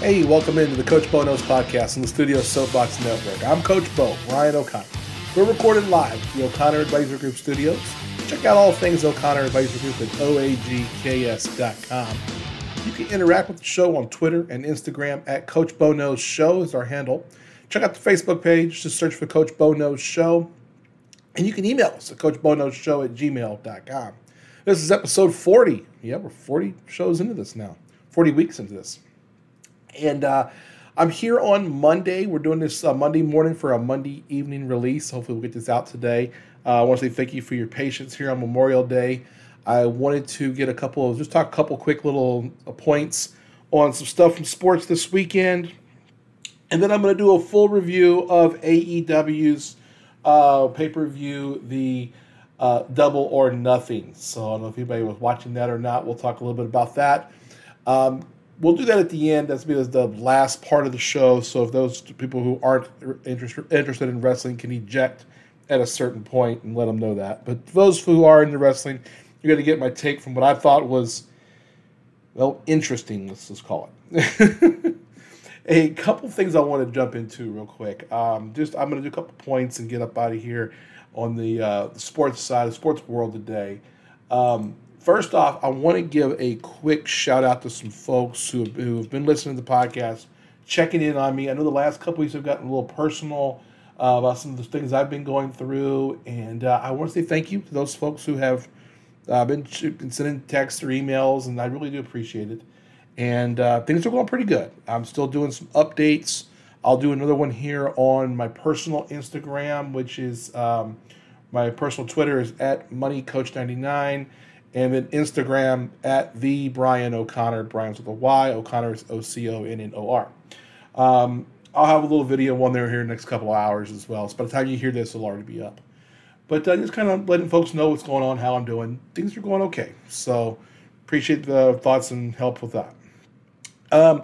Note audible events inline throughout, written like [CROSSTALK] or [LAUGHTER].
Hey, welcome into the Coach Bo Knows podcast on the Studio Soapbox Network. I'm Coach Bo, Ryan O'Connor. We're recorded live at the O'Connor Advisor Group studios. Check out all things O'Connor Advisor Group at oagks.com. You can interact with the show on Twitter and Instagram at Coach Bo Knows Show is our handle. Check out the Facebook page. Just search for Coach Bo Knows Show. And you can email us at coachboknowsshow at gmail.com. This is episode 40. Yeah, we're 40 shows into this now, 40 weeks into this. And uh, I'm here on Monday. We're doing this uh, Monday morning for a Monday evening release. Hopefully, we'll get this out today. Uh, I want to say thank you for your patience here on Memorial Day. I wanted to get a couple of, just talk a couple quick little uh, points on some stuff from sports this weekend. And then I'm going to do a full review of AEW's uh, pay per view, the uh, Double or Nothing. So I don't know if anybody was watching that or not. We'll talk a little bit about that. Um, we'll do that at the end. That's because the last part of the show. So if those people who aren't interested interested in wrestling can eject at a certain point and let them know that. But those who are into wrestling, you're going to get my take from what I thought was well interesting. Let's just call it. [LAUGHS] a couple things I want to jump into real quick. Um, just I'm going to do a couple points and get up out of here on the, uh, sports side, the sports world today. Um, First off, I want to give a quick shout out to some folks who have, who have been listening to the podcast, checking in on me. I know the last couple weeks have gotten a little personal uh, about some of the things I've been going through, and uh, I want to say thank you to those folks who have uh, been sending texts or emails, and I really do appreciate it. And uh, things are going pretty good. I'm still doing some updates. I'll do another one here on my personal Instagram, which is um, my personal Twitter is at moneycoach99 and then Instagram at the Brian O'Connor. Brian's with a Y. O'Connor is O C O N N O R. Um, I'll have a little video one there here in the next couple of hours as well. So by the time you hear this, it'll already be up. But uh, just kind of letting folks know what's going on, how I'm doing. Things are going okay. So appreciate the thoughts and help with that. Um,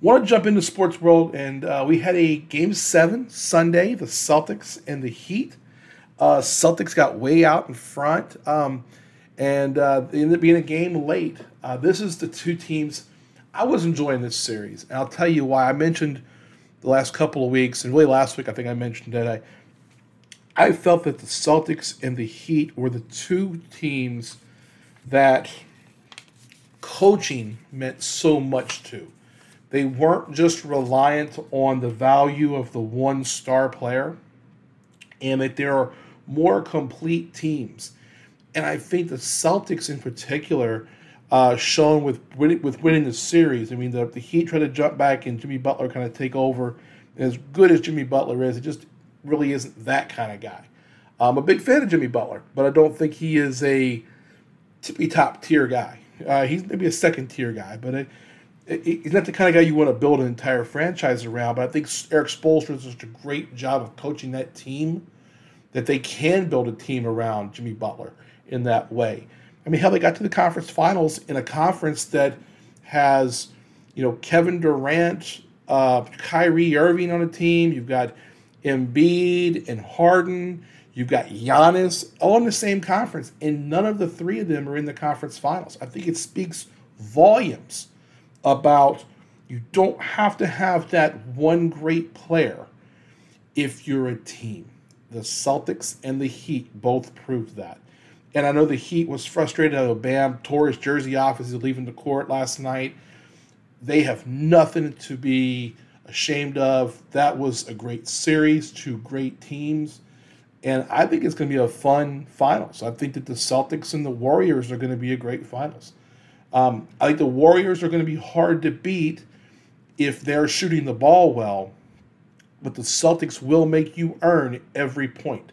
want to jump into sports world, and uh, we had a game seven Sunday, the Celtics and the Heat. Uh, Celtics got way out in front. Um, and uh, it ended up being a game late. Uh, this is the two teams. I was enjoying this series, and I'll tell you why. I mentioned the last couple of weeks, and really last week I think I mentioned that I I felt that the Celtics and the Heat were the two teams that coaching meant so much to. They weren't just reliant on the value of the one star player, and that there are more complete teams and I think the Celtics in particular, uh, shown with winning, with winning the series. I mean, the, the Heat tried to jump back and Jimmy Butler kind of take over. And as good as Jimmy Butler is, it just really isn't that kind of guy. I'm a big fan of Jimmy Butler, but I don't think he is a tippy top tier guy. Uh, he's maybe a second tier guy, but it, it, he's not the kind of guy you want to build an entire franchise around. But I think Erik Spoelstra does such a great job of coaching that team that they can build a team around Jimmy Butler in that way. I mean, hell, they got to the conference finals in a conference that has, you know, Kevin Durant, uh, Kyrie Irving on a team. You've got Embiid and Harden. You've got Giannis all in the same conference, and none of the three of them are in the conference finals. I think it speaks volumes about you don't have to have that one great player if you're a team. The Celtics and the Heat both proved that. And I know the Heat was frustrated. I know Bam tore his jersey off as he was leaving the court last night. They have nothing to be ashamed of. That was a great series, two great teams. And I think it's going to be a fun finals. I think that the Celtics and the Warriors are going to be a great finals. Um, I think the Warriors are going to be hard to beat if they're shooting the ball well, but the Celtics will make you earn every point.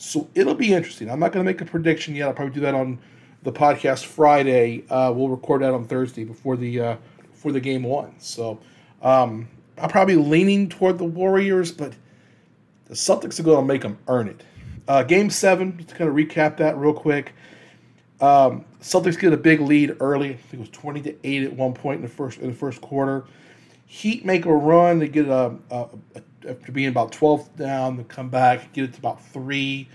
So it'll be interesting. I'm not going to make a prediction yet. I'll probably do that on the podcast Friday. Uh, we'll record that on Thursday before the uh, before the game one. So um, I'm probably leaning toward the Warriors, but the Celtics are going to make them earn it. Uh, game seven, just to kind of recap that real quick. Um, Celtics get a big lead early. I think it was 20 to eight at one point in the first in the first quarter. Heat make a run. They get a, a, a after being about 12 down, they come back, get it to about three.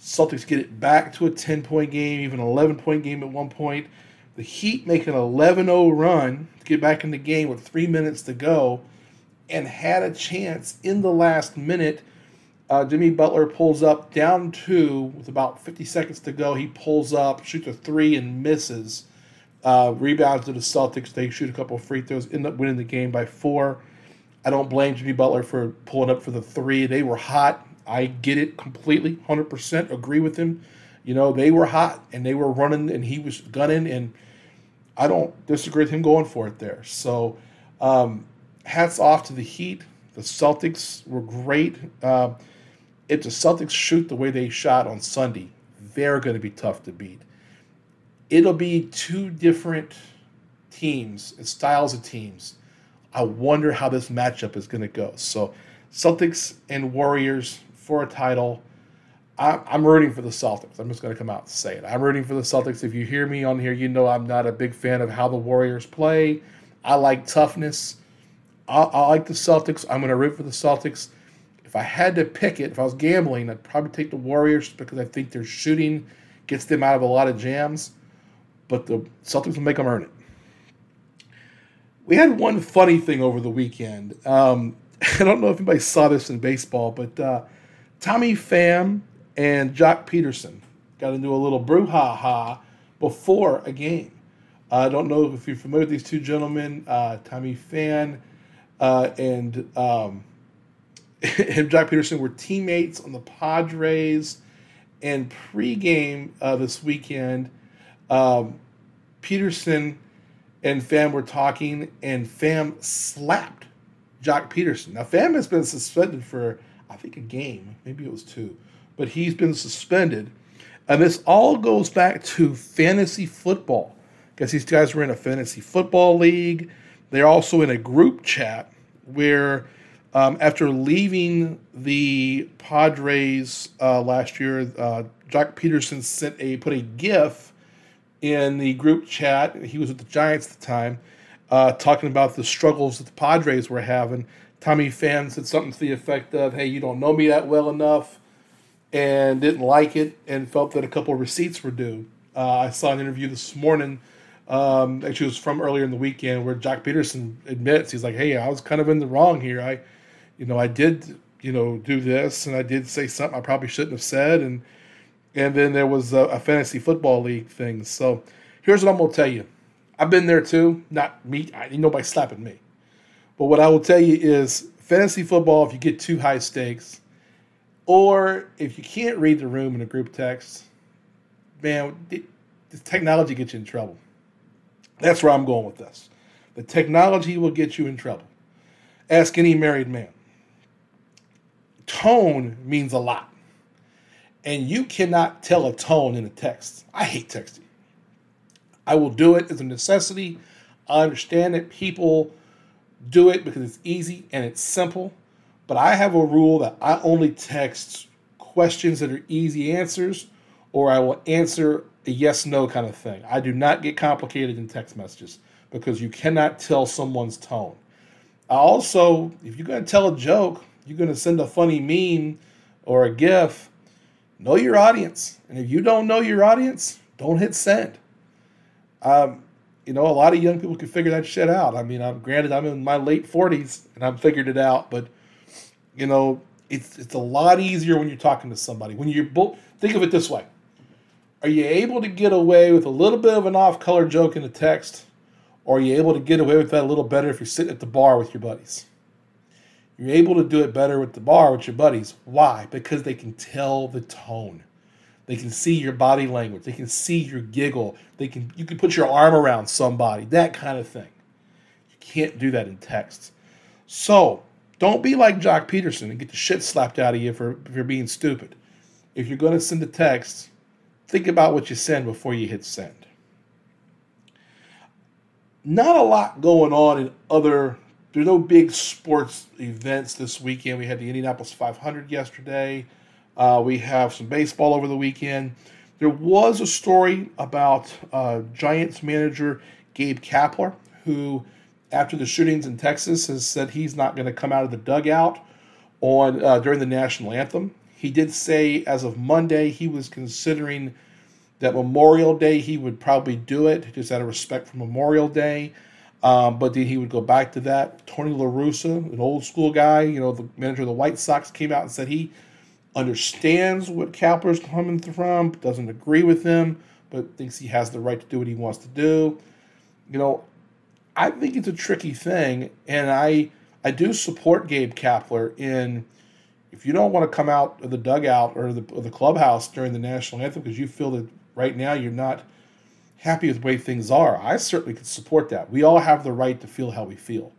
Celtics get it back to a 10 point game, even an 11 point game at one point. The Heat make an 11 0 run to get back in the game with three minutes to go and had a chance in the last minute. Uh, Jimmy Butler pulls up down two with about 50 seconds to go. He pulls up, shoots a three, and misses. Uh, rebounds to the Celtics. They shoot a couple free throws, end up winning the game by four. I don't blame Jimmy Butler for pulling up for the three. They were hot. I get it completely, 100% agree with him. You know, they were hot and they were running and he was gunning, and I don't disagree with him going for it there. So, um, hats off to the Heat. The Celtics were great. Uh, if the Celtics shoot the way they shot on Sunday, they're going to be tough to beat. It'll be two different teams and styles of teams I wonder how this matchup is going to go. So, Celtics and Warriors for a title. I'm rooting for the Celtics. I'm just going to come out and say it. I'm rooting for the Celtics. If you hear me on here, you know I'm not a big fan of how the Warriors play. I like toughness. I, I like the Celtics. I'm going to root for the Celtics. If I had to pick it, if I was gambling, I'd probably take the Warriors because I think their shooting gets them out of a lot of jams. But the Celtics will make them earn it we had one funny thing over the weekend. Um, [LAUGHS] I don't know if anybody saw this in baseball, but uh, Tommy Pham and Joc Pederson got into a little brouhaha before a game. I don't know if you're familiar with these two gentlemen, uh, Tommy Pham uh, and um, [LAUGHS] and Joc Pederson were teammates on the Padres. And pregame uh, this weekend, um, Pederson and Pham were talking, and Pham slapped Joc Pederson. Now, Pham has been suspended for, I think, a game. Maybe it was two. But he's been suspended. And this all goes back to fantasy football. Because these guys were in a fantasy football league. They're also in a group chat where, um, after leaving the Padres uh, last year, uh, Joc Pederson sent a put a GIF in the group chat. He was with the Giants at the time, uh, talking about the struggles that the Padres were having. Tommy Pham said something to the effect of, "Hey, you don't know me that well enough," and didn't like it, and felt that a couple receipts were due. Uh, I saw an interview this morning. Um, actually, it was from earlier in the weekend where Joc Pederson admits he's like, "Hey, I was kind of in the wrong here. I, you know, I did, you know, do this, and I did say something I probably shouldn't have said, and." And then there was a, a fantasy football league thing. So here's what I'm gonna tell you. I've been there too. Not me. I nobody slapping me. But what I will tell you is fantasy football. If you get too high stakes, or if you can't read the room in a group text, man, the technology gets you in trouble. That's where I'm going with this. The technology will get you in trouble. Ask any married man. Tone means a lot and you cannot tell a tone in a text. I hate texting. I will do it as a necessity. I understand that people do it because it's easy and it's simple, but I have a rule that I only text questions that are easy answers or I will answer a yes no kind of thing. I do not get complicated in text messages because you cannot tell someone's tone. I also, if you're going to tell a joke, you're going to send a funny meme or a GIF know your audience. And if you don't know your audience, don't hit send. Um, you know, a lot of young people can figure that shit out. I mean, I'm granted I'm in my late 40s and I've figured it out, but you know, it's it's a lot easier when you're talking to somebody. When you're both think of it this way. Are you able to get away with a little bit of an off-color joke in the text, or are you able to get away with that a little better if you're sitting at the bar with your buddies? You're able to do it better with the bar with your buddies. Why? Because they can tell the tone. They can see your body language. They can see your giggle. They can you can put your arm around somebody. That kind of thing. You can't do that in text. So don't be like Joc Pederson and get the shit slapped out of you for, for being stupid. If you're going to send a text, think about what you send before you hit send. Not a lot going on in other there's no big sports events this weekend. We had the Indianapolis 500 yesterday. Uh, we have some baseball over the weekend. There was a story about uh, Giants manager Gabe Kapler, who, after the shootings in Texas, has said he's not going to come out of the dugout on uh, during the national anthem. He did say, as of Monday, he was considering that Memorial Day he would probably do it just out of respect for Memorial Day. Um, but then he would go back to that. Tony La Russa, an old school guy, you know, the manager of the White Sox, came out and said he understands what Kapler's coming from, doesn't agree with him, but thinks he has the right to do what he wants to do. You know, I think it's a tricky thing, and I I do support Gabe Kapler in if you don't want to come out of the dugout or the, or the clubhouse during the national anthem because you feel that right now you're not happy with the way things are, I certainly could support that. We all have the right to feel how we feel.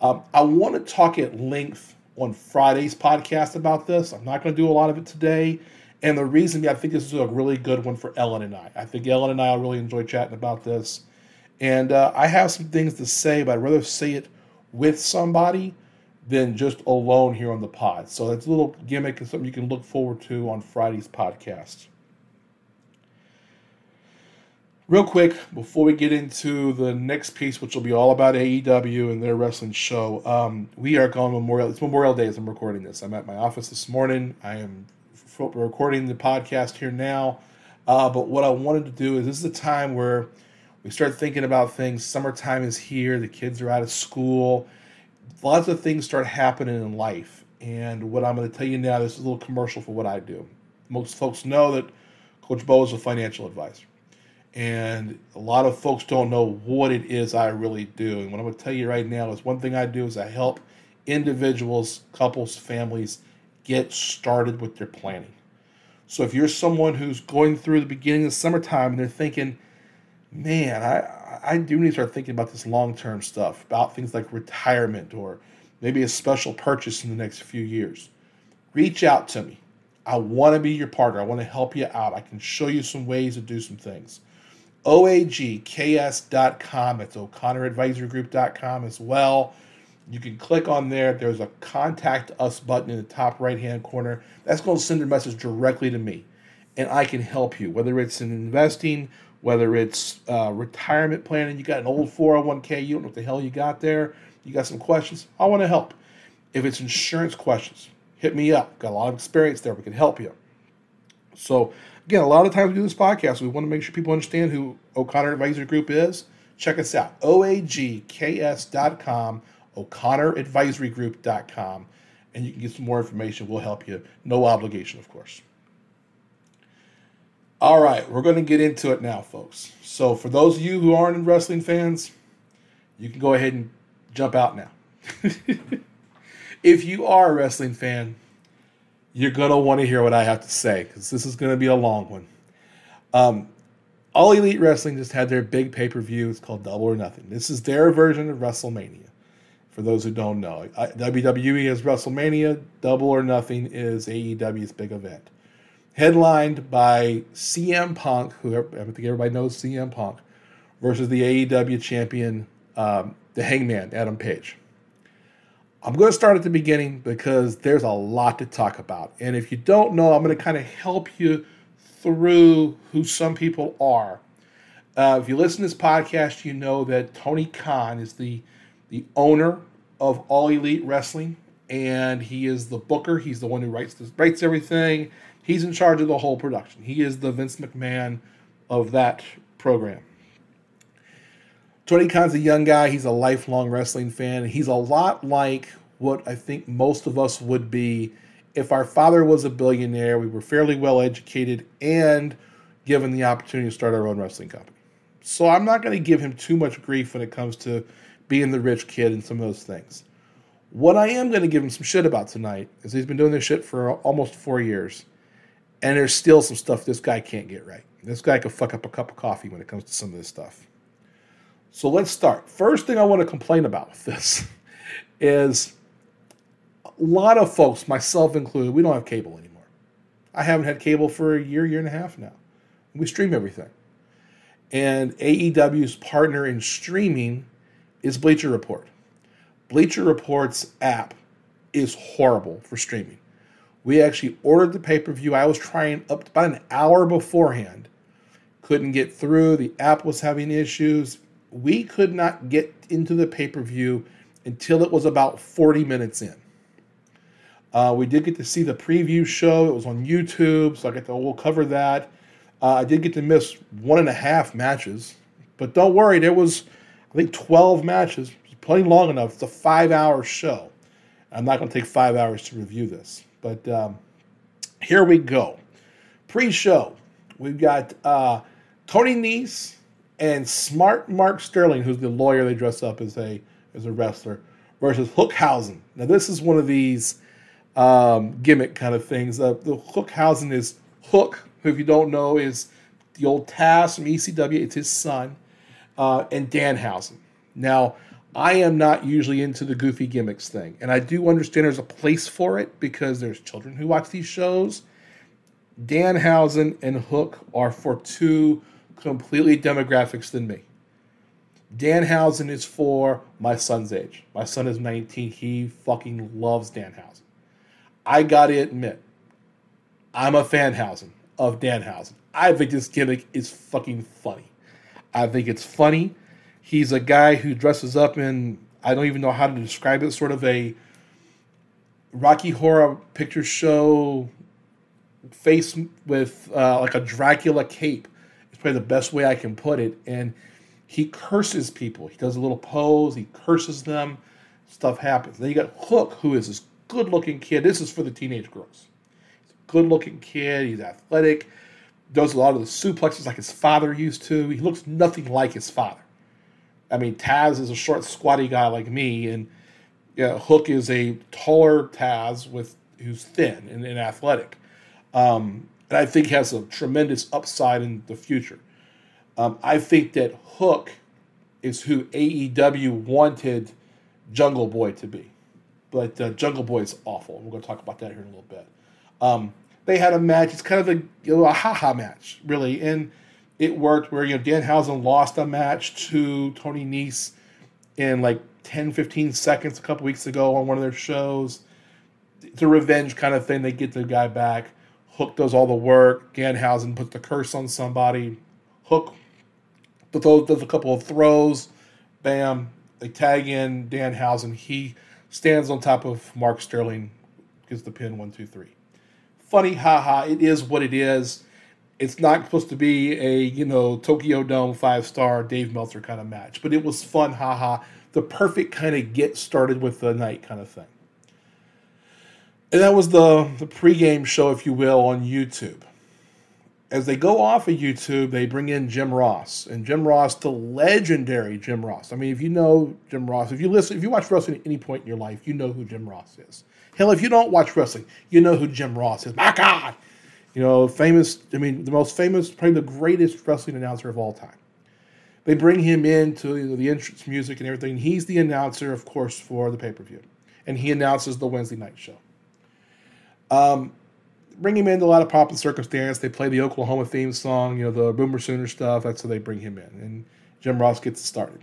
Um, I want to talk at length on Friday's podcast about this. I'm not going to do a lot of it today. And the reason I think this is a really good one for Ellen and I. I think Ellen and I will really enjoy chatting about this. And uh, I have some things to say, but I'd rather say it with somebody than just alone here on the pod. So that's a little gimmick and something you can look forward to on Friday's podcast. Real quick, before we get into the next piece, which will be all about AEW and their wrestling show, um, we are going Memorial. It's Memorial Day as I'm recording this. I'm at my office this morning. I am recording the podcast here now. Uh, but what I wanted to do is this is a time where we start thinking about things. Summertime is here. The kids are out of school. Lots of things start happening in life. And what I'm going to tell you now, this is a little commercial for what I do. Most folks know that Coach Bo is a financial advisor. And a lot of folks don't know what it is I really do. And what I'm going to tell you right now is one thing I do is I help individuals, couples, families get started with their planning. So if you're someone who's going through the beginning of summertime and they're thinking, man, I, I do need to start thinking about this long term stuff, about things like retirement or maybe a special purchase in the next few years, reach out to me. I want to be your partner. I want to help you out. I can show you some ways to do some things oagks.com. It's o'connoradvisorygroup.com as well. You can click on there. There's a contact us button in the top right hand corner. That's going to send a message directly to me, and I can help you, whether it's in investing, whether it's uh, retirement planning. You got an old 401k, you don't know what the hell you got there. You got some questions. I want to help. If it's insurance questions, hit me up. Got a lot of experience there. We can help you. So again, a lot of times we do this podcast, we want to make sure people understand who O'Connor Advisory Group is. Check us out, oagks.com, o'connoradvisorygroup.com, and you can get some more information. We'll help you. No obligation, of course. All right, we're going to get into it now, folks. So, for those of you who aren't wrestling fans, you can go ahead and jump out now. [LAUGHS] if you are a wrestling fan, you're going to want to hear what I have to say because this is going to be a long one. Um, All Elite Wrestling just had their big pay per view. It's called Double or Nothing. This is their version of WrestleMania. For those who don't know, WWE is WrestleMania. Double or Nothing is AEW's big event. Headlined by CM Punk, who I think everybody knows CM Punk, versus the AEW champion, um, the Hangman, Adam Page. I'm going to start at the beginning because there's a lot to talk about. And if you don't know, I'm going to kind of help you through who some people are. Uh, if you listen to this podcast, you know that Tony Khan is the the owner of All Elite Wrestling, and he is the booker. He's the one who writes this, writes everything. He's in charge of the whole production. He is the Vince McMahon of that program. Tony Khan's a young guy. He's a lifelong wrestling fan. He's a lot like what I think most of us would be if our father was a billionaire, we were fairly well educated, and given the opportunity to start our own wrestling company. So I'm not going to give him too much grief when it comes to being the rich kid and some of those things. What I am going to give him some shit about tonight is he's been doing this shit for almost four years, and there's still some stuff this guy can't get right. This guy could fuck up a cup of coffee when it comes to some of this stuff. So let's start. First thing I want to complain about with this [LAUGHS] is a lot of folks, myself included, we don't have cable anymore. I haven't had cable for a year, year and a half now. We stream everything. And AEW's partner in streaming is Bleacher Report. Bleacher Report's app is horrible for streaming. We actually ordered the pay per view. I was trying up about an hour beforehand. Couldn't get through. The app was having issues we could not get into the pay per view until it was about 40 minutes in. Uh, we did get to see the preview show. It was on YouTube, so I get to we'll cover that. Uh, I did get to miss one and a half matches, but don't worry, there was I think 12 matches, plenty long enough. It's a five-hour show. I'm not going to take five hours to review this, but um, here we go. Pre-show, we've got uh, Tony Nese and Smart Mark Sterling, who's the lawyer they dress up as a as a wrestler, versus Hookhausen. Now this is one of these um, gimmick kind of things. Uh, the Hookhausen is Hook, who if you don't know is the old Taz from ECW. It's his son, uh, and Danhausen. Now I am not usually into the goofy gimmicks thing, and I do understand there's a place for it because there's children who watch these shows. Danhausen and Hook are for two completely demographics than me. Danhausen is for my son's age. My son is 19. He fucking loves Danhausen. I gotta admit, I'm a fanhausen of Danhausen. I think this gimmick is fucking funny. I think it's funny. He's a guy who dresses up in, I don't even know how to describe it, sort of a Rocky Horror Picture Show face with uh, like a Dracula cape. Probably the best way I can put it. And he curses people. He does a little pose. He curses them. Stuff happens. Then you got Hook, who is this good-looking kid. This is for the teenage girls. He's a good-looking kid. He's athletic. Does a lot of the suplexes like his father used to. He looks nothing like his father. I mean, Taz is a short, squatty guy like me, and yeah, Hook is a taller Taz with who's thin and, and athletic. Um, and I think has a tremendous upside in the future. Um, I think that Hook is who AEW wanted Jungle Boy to be, but uh, Jungle Boy is awful. We're going to talk about that here in a little bit. Um, they had a match. It's kind of a, you know, a haha match, really, and it worked. Where you know Danhausen lost a match to Tony Nese in like 10, 15 seconds a couple weeks ago on one of their shows. It's a revenge kind of thing. They get the guy back. Hook does all the work. Danhausen puts the curse on somebody. Hook does a couple of throws. Bam. They tag in Danhausen. He stands on top of Mark Sterling, gives the pin one, two, three. Funny, haha. It is what it is. It's not supposed to be a, you know, Tokyo Dome five star Dave Meltzer kind of match, but it was fun, haha. The perfect kind of get started with the night kind of thing. And that was the, the pregame show, if you will, on YouTube. As they go off of YouTube, they bring in Jim Ross. And Jim Ross, the legendary Jim Ross. I mean, if you know Jim Ross, if you listen, if you watch wrestling at any point in your life, you know who Jim Ross is. Hell, if you don't watch wrestling, you know who Jim Ross is. My God! You know, famous, I mean, the most famous, probably the greatest wrestling announcer of all time. They bring him into you know, the entrance music and everything. He's the announcer, of course, for the pay per view. And he announces the Wednesday night show. Um, bring him into a lot of pop and circumstance. They play the Oklahoma theme song, you know, the Boomer Sooner stuff. That's how they bring him in. And Jim Ross gets started.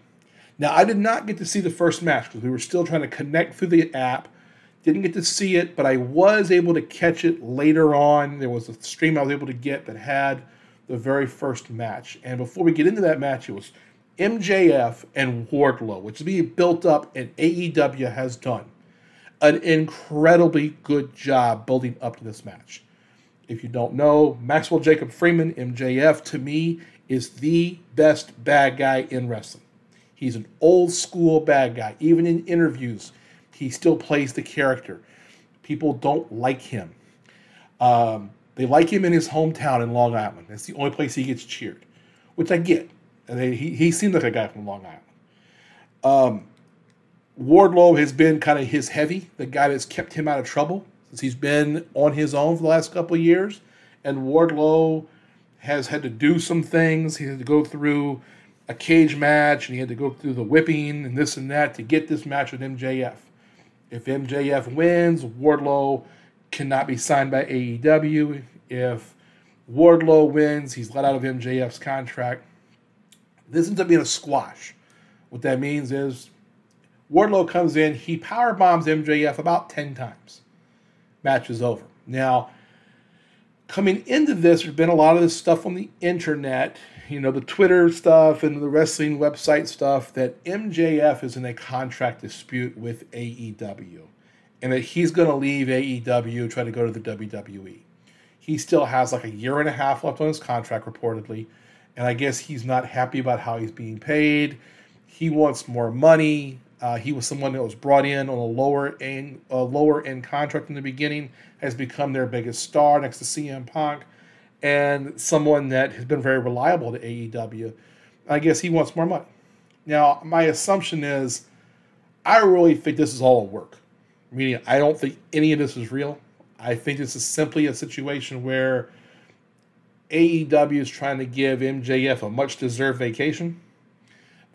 Now, I did not get to see the first match because we were still trying to connect through the app. Didn't get to see it, but I was able to catch it later on. There was a stream I was able to get that had the very first match. And before we get into that match, it was MJF and Wardlow, which is being built up and AEW has done an incredibly good job building up to this match. If you don't know, Maxwell Jacob Freeman, MJF, to me, is the best bad guy in wrestling. He's an old school bad guy. Even in interviews, he still plays the character. People don't like him. Um, they like him in his hometown in Long Island. That's the only place he gets cheered, which I get. They, he, he seems like a guy from Long Island. Um, Wardlow has been kind of his heavy, the guy that's kept him out of trouble since he's been on his own for the last couple of years. And Wardlow has had to do some things. He had to go through a cage match and he had to go through the whipping and this and that to get this match with MJF. If MJF wins, Wardlow cannot be signed by AEW. If Wardlow wins, he's let out of MJF's contract. This ends up being a squash. What that means is Wardlow comes in, he power bombs MJF about 10 times. Match is over. Now, coming into this, there's been a lot of this stuff on the internet, you know, the Twitter stuff and the wrestling website stuff, that MJF is in a contract dispute with AEW and that he's going to leave AEW, try to go to the WWE. He still has like a year and a half left on his contract, reportedly. And I guess he's not happy about how he's being paid. He wants more money. Uh, he was someone that was brought in on a lower end, a lower end contract in the beginning, has become their biggest star next to CM Punk, and someone that has been very reliable to AEW. I guess he wants more money. Now, my assumption is, I really think this is all a work. Meaning, I don't think any of this is real. I think this is simply a situation where AEW is trying to give MJF a much deserved vacation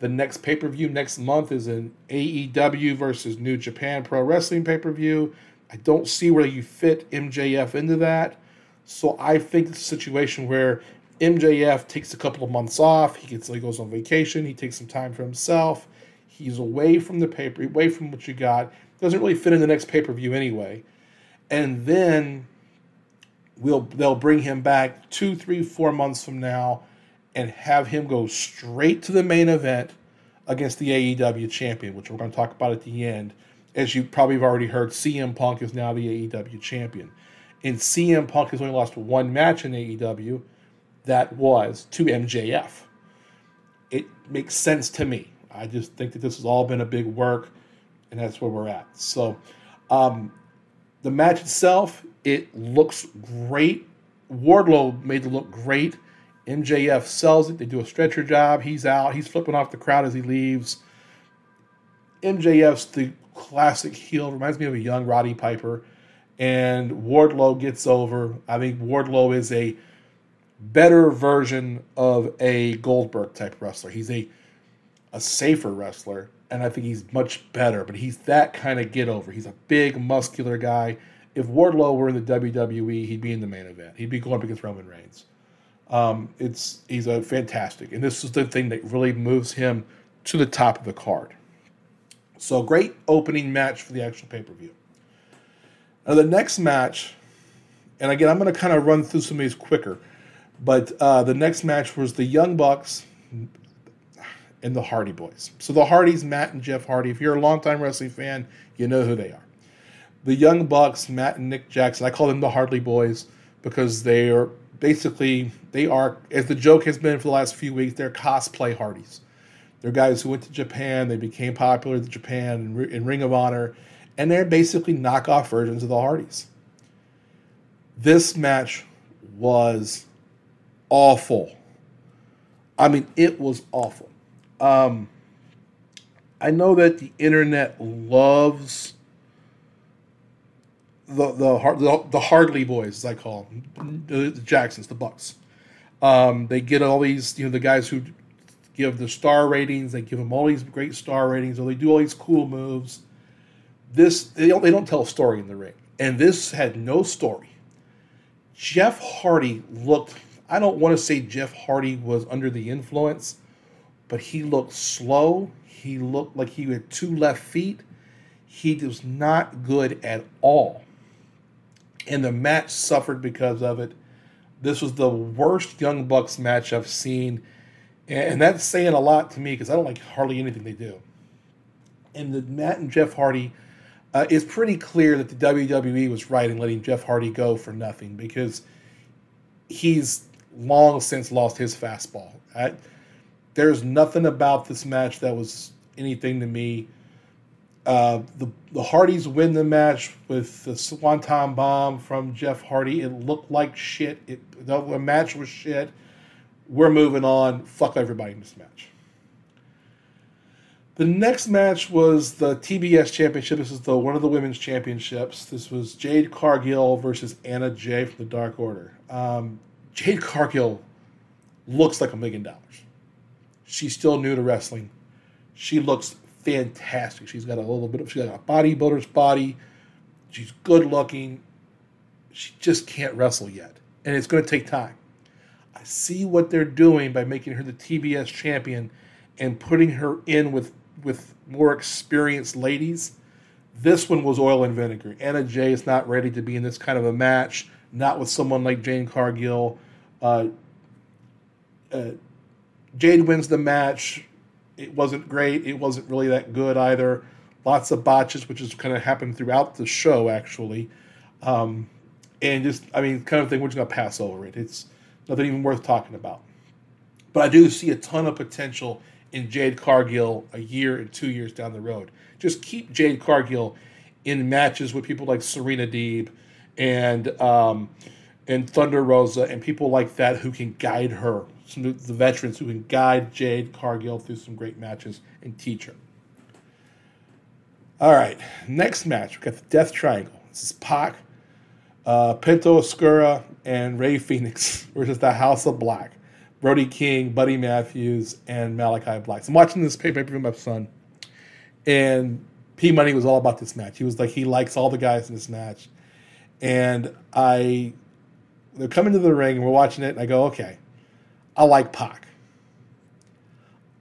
the next pay per view next month is an AEW versus New Japan Pro Wrestling pay per view. I don't see where you fit MJF into that. So I think it's a situation where MJF takes a couple of months off. He gets he goes on vacation. He takes some time for himself. He's away from the paper, away from what you got. Doesn't really fit in the next pay per view anyway. And then we'll they'll bring him back two, three, four months from now and have him go straight to the main event against the AEW champion, which we're going to talk about at the end. As you probably have already heard, CM Punk is now the AEW champion. And CM Punk has only lost one match in AEW. That was to MJF. It makes sense to me. I just think that this has all been a big work, and that's where we're at. So, um, the match itself, it looks great. Wardlow made it look great. MJF sells it. They do a stretcher job. He's out. He's flipping off the crowd as he leaves. MJF's the classic heel. Reminds me of a young Roddy Piper. And Wardlow gets over. I think Wardlow is a better version of a Goldberg type wrestler. He's a a safer wrestler, and I think he's much better. But he's that kind of get over. He's a big, muscular guy. If Wardlow were in the WWE, he'd be in the main event. He'd be going up against Roman Reigns. Um, it's he's a fantastic, and this is the thing that really moves him to the top of the card. So great opening match for the actual pay per view. Now the next match, and again I'm going to kind of run through some of these quicker, but uh, the next match was the Young Bucks and the Hardy Boys. So the Hardys, Matt and Jeff Hardy. If you're a longtime wrestling fan, you know who they are. The Young Bucks, Matt and Nick Jackson. I call them the Hardy Boys because they are basically they are, as the joke has been for the last few weeks, they're cosplay Hardys. They're guys who went to Japan, they became popular in Japan in Ring of Honor, and they're basically knockoff versions of the Hardys. This match was awful. I mean, it was awful. Um, I know that the internet loves the the the, Hardly boys, as I call them, the, the Jacksons, the Bucks. Um, they get all these, you know, the guys who give the star ratings. They give them all these great star ratings, or they do all these cool moves. This they don't they don't tell a story in the ring, and this had no story. Jeff Hardy looked. I don't want to say Jeff Hardy was under the influence, but he looked slow. He looked like he had two left feet. He was not good at all and the match suffered because of it. This was the worst Young Bucks match I've seen, and that's saying a lot to me because I don't like hardly anything they do. And the Matt and Jeff Hardy, uh, it's pretty clear that the WWE was right in letting Jeff Hardy go for nothing because he's long since lost his fastball. I, there's nothing about this match that was anything to me uh, the the Hardys win the match with the Swanton Bomb from Jeff Hardy. It looked like shit. It the, match was shit. We're moving on. Fuck everybody in this match. The next match was the TBS Championship. This is the one of the women's championships. This was Jade Cargill versus Anna Jay from the Dark Order. Um, Jade Cargill looks like a million dollars. She's still new to wrestling. She looks fantastic. She's got a little bit of she's got a bodybuilder's body. She's good looking. She just can't wrestle yet, and it's going to take time. I see what they're doing by making her the TBS champion and putting her in with with more experienced ladies. This one was oil and vinegar. Anna Jay is not ready to be in this kind of a match. Not with someone like Jane Cargill. Uh, uh, Jade wins the match it wasn't great. It wasn't really that good either. Lots of botches, which has kind of happened throughout the show, actually. Um, and just I mean, kind of thing. We're just gonna pass over it. It's nothing even worth talking about. But I do see a ton of potential in Jade Cargill a year and two years down the road. Just keep Jade Cargill in matches with people like Serena Deeb and um, and Thunder Rosa and people like that who can guide her. Some of the veterans who can guide Jade Cargill through some great matches and teach her. All right, next match we got the Death Triangle. This is Pac, uh, Penta Oscuro, and Rey Fenix [LAUGHS] versus the House of Black. Brody King, Buddy Matthews, and Malachi Black. So I'm watching this pay per view with my son, and P Money was all about this match. He was like, he likes all the guys in this match. And I, they're coming to the ring and we're watching it, and I go, okay, I like Pac.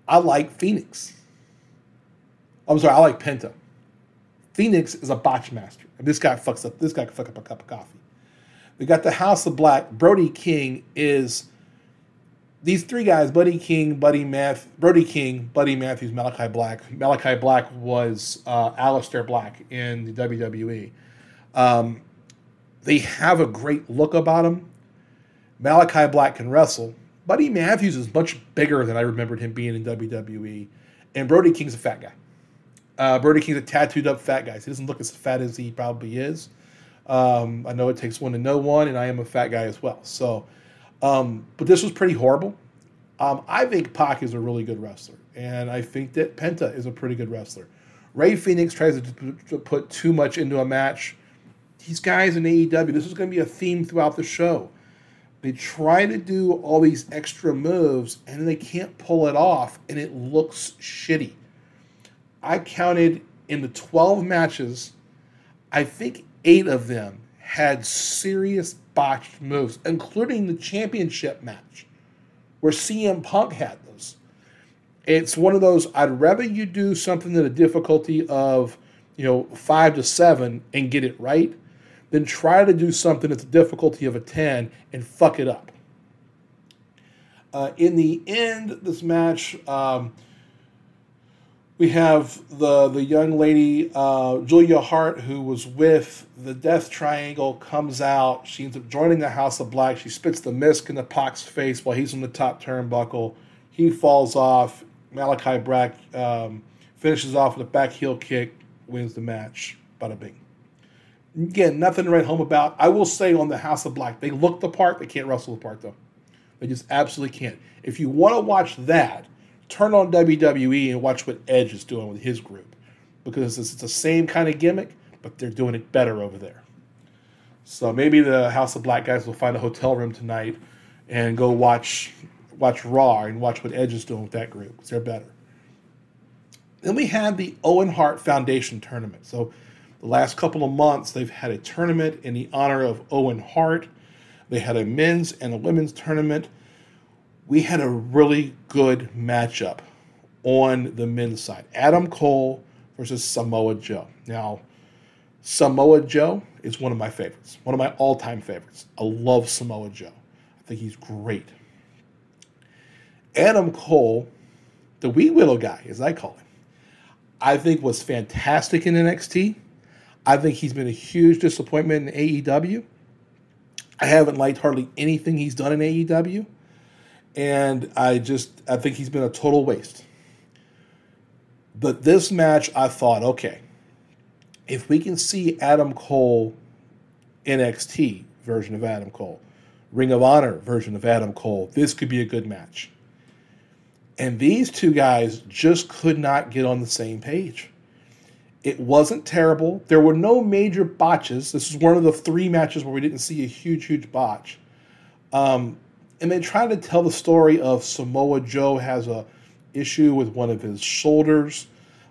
I like Fenix. I'm sorry, I like Penta. Fenix is a botch master. And this guy fucks up. This guy can fuck up a cup of coffee. We got the House of Black. Brody King is these three guys: Buddy King, Buddy Math, Brody King, Buddy Matthews, Malachi Black. Malachi Black was uh, Aleister Black in the WWE. Um, they have a great look about them. Malachi Black can wrestle. Buddy Matthews is much bigger than I remembered him being in WWE, and Brody King's a fat guy. Uh, Brody King's a tattooed up fat guy. So he doesn't look as fat as he probably is. Um, I know it takes one to know one, and I am a fat guy as well. So, um, but this was pretty horrible. Um, I think Pac is a really good wrestler, and I think that Penta is a pretty good wrestler. Rey Fenix tries to, to put too much into a match. These guys in AEW, this is going to be a theme throughout the show. They try to do all these extra moves, and they can't pull it off, and it looks shitty. I counted in the 12 matches, I think eight of them had serious botched moves, including the championship match where CM Punk had those. It's one of those, I'd rather you do something at a difficulty of, you know, five to seven and get it right than try to do something at the difficulty of a 10 and fuck it up. Uh, in the end, this match, um, we have the the young lady uh, Julia Hart who was with the Death Triangle comes out. She ends up joining the House of Black. She spits the mist in the Pac's face while he's on the top turnbuckle. He falls off. Malachi Black um, finishes off with a back heel kick, wins the match. Bada bing. Again, nothing to write home about. I will say on the House of Black, they look the part. They can't wrestle the part though. They just absolutely can't. If you want to watch that turn on WWE and watch what Edge is doing with his group because it's the same kind of gimmick, but they're doing it better over there. So maybe the House of Black guys will find a hotel room tonight and go watch watch Raw and watch what Edge is doing with that group because they're better. Then we had the Owen Hart Foundation tournament. So the last couple of months they've had a tournament in the honor of Owen Hart. They had a men's and a women's tournament we had a really good matchup on the men's side. Adam Cole versus Samoa Joe. Now, Samoa Joe is one of my favorites, one of my all time favorites. I love Samoa Joe. I think he's great. Adam Cole, the wee Willow guy, as I call him, I think was fantastic in NXT. I think he's been a huge disappointment in AEW. I haven't liked hardly anything he's done in AEW and I just I think he's been a total waste. But this match, I thought, okay, if we can see Adam Cole NXT version of Adam Cole, Ring of Honor version of Adam Cole, this could be a good match. And these two guys just could not get on the same page. It wasn't terrible. There were no major botches. This is one of the three matches where we didn't see a huge, huge botch. Um, and they try to tell the story of Samoa Joe has a issue with one of his shoulders.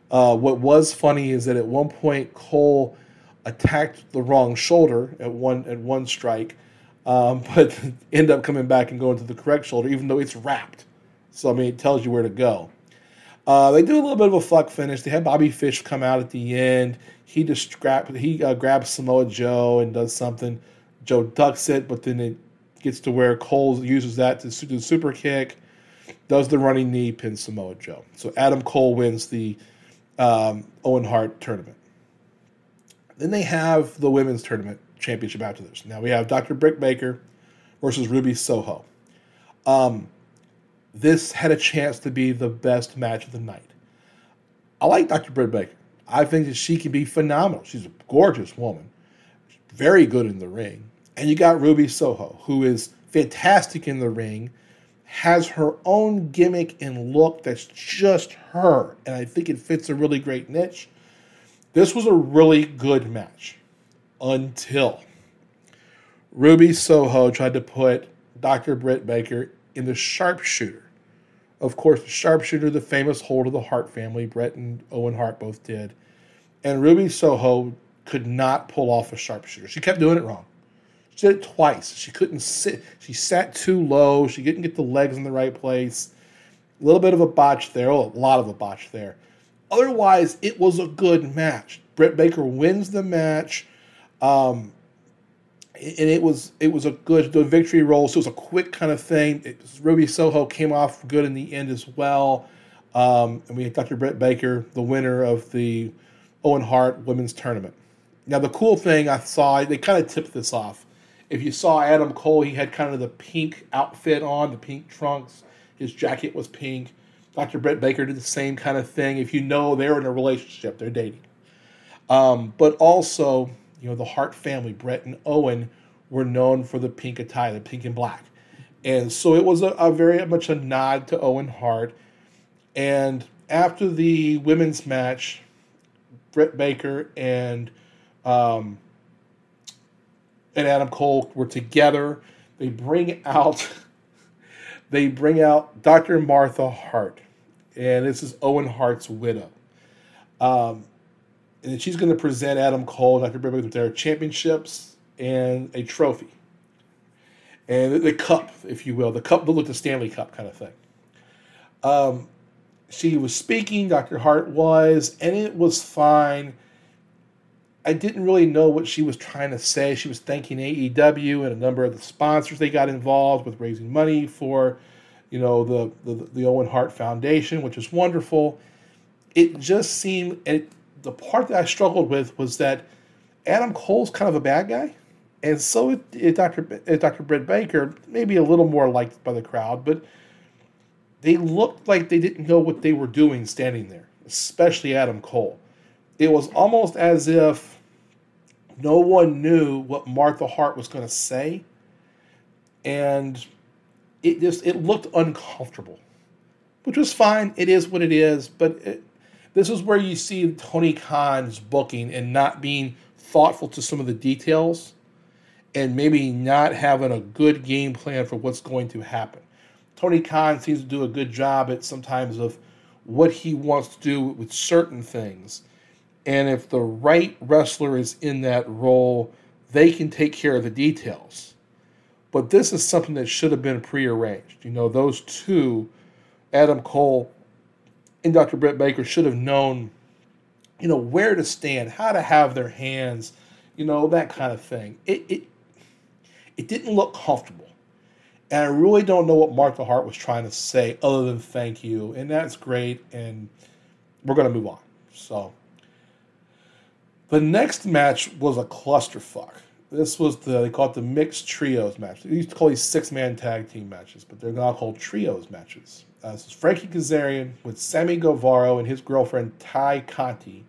Uh, what was funny is that at one point Cole attacked the wrong shoulder at one at one strike, um, [LAUGHS] but end up coming back and going to the correct shoulder, even though it's wrapped. So I mean, it tells you where to go. Uh, they do a little bit of a fuck finish. They had Bobby Fish come out at the end. He just grab, he uh, grabs Samoa Joe and does something. Joe ducks it, but then it gets to where Cole uses that to do the super kick, does the running knee, pins Samoa Joe. So Adam Cole wins the um, Owen Hart tournament. Then they have the women's tournament. championship after this. Now we have Dr. Britt Baker versus Ruby Soho. Um, this had a chance to be the best match of the night. I like Dr. Britt Baker. I think that she can be phenomenal. She's a gorgeous woman, very good in the ring. And you got Ruby Soho, who is fantastic in the ring, has her own gimmick and look that's just her. And I think it fits a really great niche. This was a really good match until Ruby Soho tried to put Dr. Britt Baker in the sharpshooter. Of course, the sharpshooter, the famous hold of the Hart family, Bret and Owen Hart both did. And Ruby Soho could not pull off a sharpshooter. She kept doing it wrong. She did it twice. She couldn't sit. She sat too low. She didn't get the legs in the right place. A little bit of a botch there. Oh, a lot of a botch there. Otherwise, it was a good match. Britt Baker wins the match. Um, and it was it was a good the victory roll. So it was a quick kind of thing. It, Ruby Soho came off good in the end as well. Um, and we had Dr. Britt Baker, the winner of the Owen Hart Women's Tournament. Now the cool thing I saw, they kind of tipped this off. If you saw Adam Cole, he had kind of the pink outfit on, the pink trunks. His jacket was pink. Dr. Britt Baker did the same kind of thing. If you know they're in a relationship, they're dating. Um, but also, you know, the Hart family, Bret and Owen, were known for the pink attire, the pink and black. And so it was a, a very much a nod to Owen Hart. And after the women's match, Britt Baker and um, and Adam Cole were together. They bring out [LAUGHS] they bring out Dr. Martha Hart, and this is Owen Hart's widow. Um, and she's going to present Adam Cole, Dr. Britt Baker, with their championships and a trophy, and the, the, cup, if you will, the cup that looked the Stanley Cup kind of thing. Um, she was speaking, Dr. Hart was, and it was fine. I didn't really know what she was trying to say. She was thanking AEW and a number of the sponsors they got involved with raising money for, you know, the the, the Owen Hart Foundation, which is wonderful. It just seemed, and it, the part that I struggled with was that Adam Cole's kind of a bad guy, and so Dr. Dr. Britt Baker, maybe a little more liked by the crowd, but they looked like they didn't know what they were doing standing there, especially Adam Cole it was almost as if no one knew what Martha Hart was going to say, and it just it looked uncomfortable, which was fine. It is what it is, but it, this is where you see Tony Khan's booking and not being thoughtful to some of the details, and maybe not having a good game plan for what's going to happen. Tony Khan seems to do a good job at sometimes of what he wants to do with certain things and if the right wrestler is in that role, they can take care of the details. But this is something that should have been prearranged. You know, those two, Adam Cole and Dr. Britt Baker, should have known, you know, where to stand, how to have their hands, you know, that kind of thing. It it it didn't look comfortable. And I really don't know what Martha Hart was trying to say other than thank you. And that's great. And we're going to move on. So the next match was a clusterfuck. This was the they call it the mixed trios match. They used to call these six man tag team matches, but they're now called trios matches. Uh, this is Frankie Kazarian with Sammy Guevara and his girlfriend Tay Conti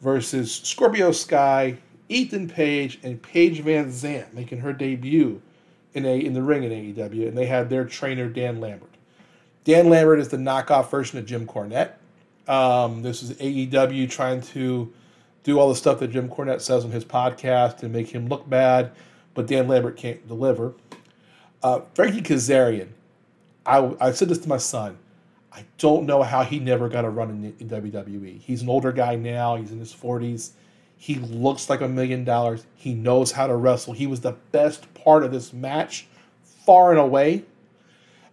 versus Scorpio Sky, Ethan Page, and Paige VanZant making her debut in a in the ring in AEW, and they had their trainer Dan Lambert. Dan Lambert is the knockoff version of Jim Cornette. Um, this is AEW trying to do all the stuff that Jim Cornette says on his podcast and make him look bad, but Dan Lambert can't deliver. Uh, Frankie Kazarian, I, I said this to my son. I don't know how he never got a run in, in WWE. He's an older guy now. He's in his 40s. He looks like a million dollars. He knows how to wrestle. He was the best part of this match, far and away.